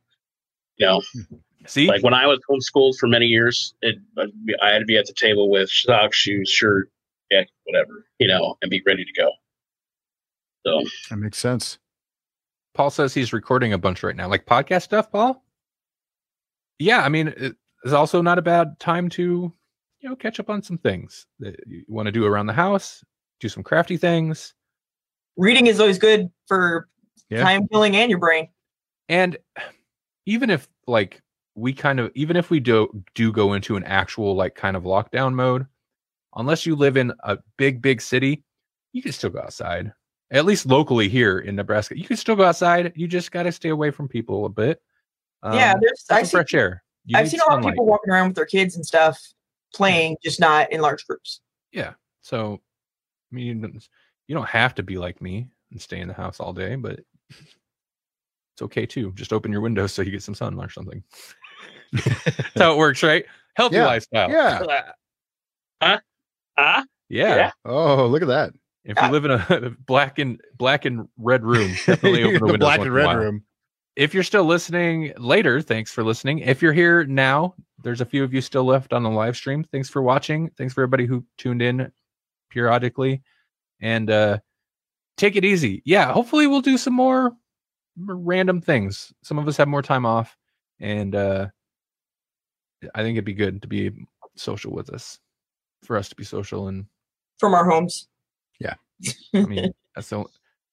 You know, See, like when I was homeschooled for many years, it I'd be- I had to be at the table with socks, shoes, shirt, yeah, whatever, you know, and be ready to go. So that makes sense. Paul says he's recording a bunch right now, like podcast stuff. Paul, yeah, I mean, it's also not a bad time to, you know, catch up on some things that you want to do around the house, do some crafty things, Reading is always good for Yeah. time killing and your brain. and even if like we kind of, even if we do do go into an actual like kind of lockdown mode, unless you live in a big big city, you can still go outside. At least locally here in Nebraska, you can still go outside. You just got to stay away from people a bit. yeah, Um, there's I some see, fresh air. You I've need seen a lot of people walking around with their kids and stuff playing, just not in large groups. Yeah. So, I mean, you don't- you don't have to be like me and stay in the house all day, but it's okay too. Just open your windows so you get some sun or something. That's how it works, right? Healthy Yeah. lifestyle. Yeah. ah, Yeah. Yeah. Oh, look at that. If you live in a black and black and red room, definitely open the, the black and red room. If you're still listening later, thanks for listening. If you're here now, there's a few of you still left on the live stream. Thanks for watching. Thanks for everybody who tuned in periodically. And uh take it easy. Yeah, hopefully we'll do some more random things. Some of us have more time off and uh I think it'd be good to be social with us. For us to be social and From our homes. I mean that's the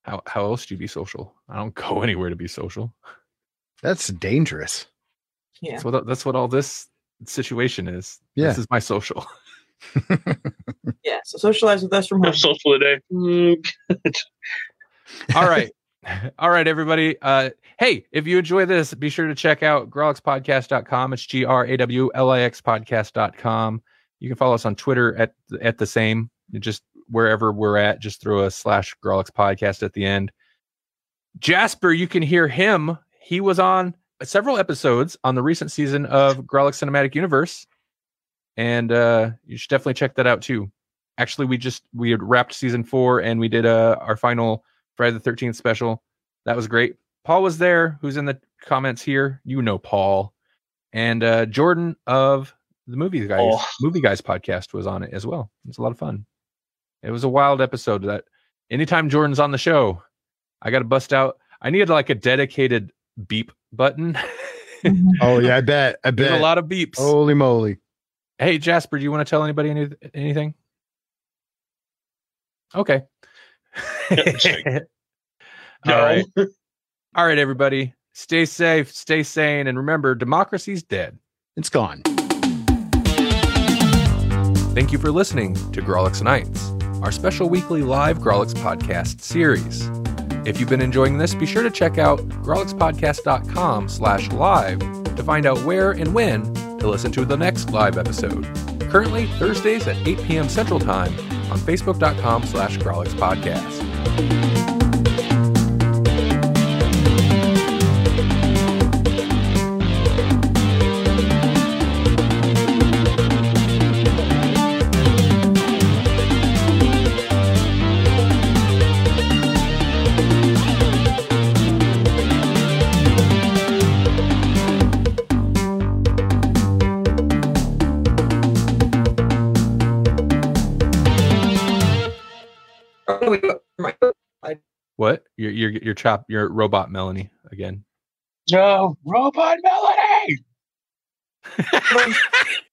how how else do you be social? I don't go anywhere to be social. That's dangerous. Yeah. That's what that's what all this situation is. Yeah. This is my social. Yeah. So socialize with us from home. I'm social today. Mm, all right. All right, everybody. Uh hey, if you enjoy this, be sure to check out grawlixpodcast.com. It's G R A W L I X podcast.com. You can follow us on Twitter at at the same. Just wherever we're at, just throw a slash Grawlix podcast at the end. Jasper, you can hear him. He was on several episodes on the recent season of Grawlix Cinematic Universe. And uh you should definitely check that out too. Actually, we just we had wrapped season four and we did uh our final Friday the 13th special. That was great. Paul was there, who's in the comments here. You know Paul. And uh Jordan of the movie guys Oh. movie guys podcast was on it as well. It's a lot of fun. It was a wild episode that anytime Jordan's on the show, I gotta bust out. I need like a dedicated beep button. Mm-hmm. Oh yeah, I bet. I There's bet. a lot of beeps. Holy moly. Hey Jasper, do you want to tell anybody any, anything? Okay. Check. All no. right. All right, everybody. Stay safe, stay sane, and remember democracy's dead. It's gone. Thank you for listening to Grawlix Nights, our special weekly live Grawlix podcast series. If you've been enjoying this, be sure to check out grawlixpodcast.com slash live to find out where and when to listen to the next live episode. Currently, Thursdays at 8 p.m. Central Time on facebook.com slash grawlixpodcast. no, What? You're you're you're chop you're robot Melanie again. No, robot Melody.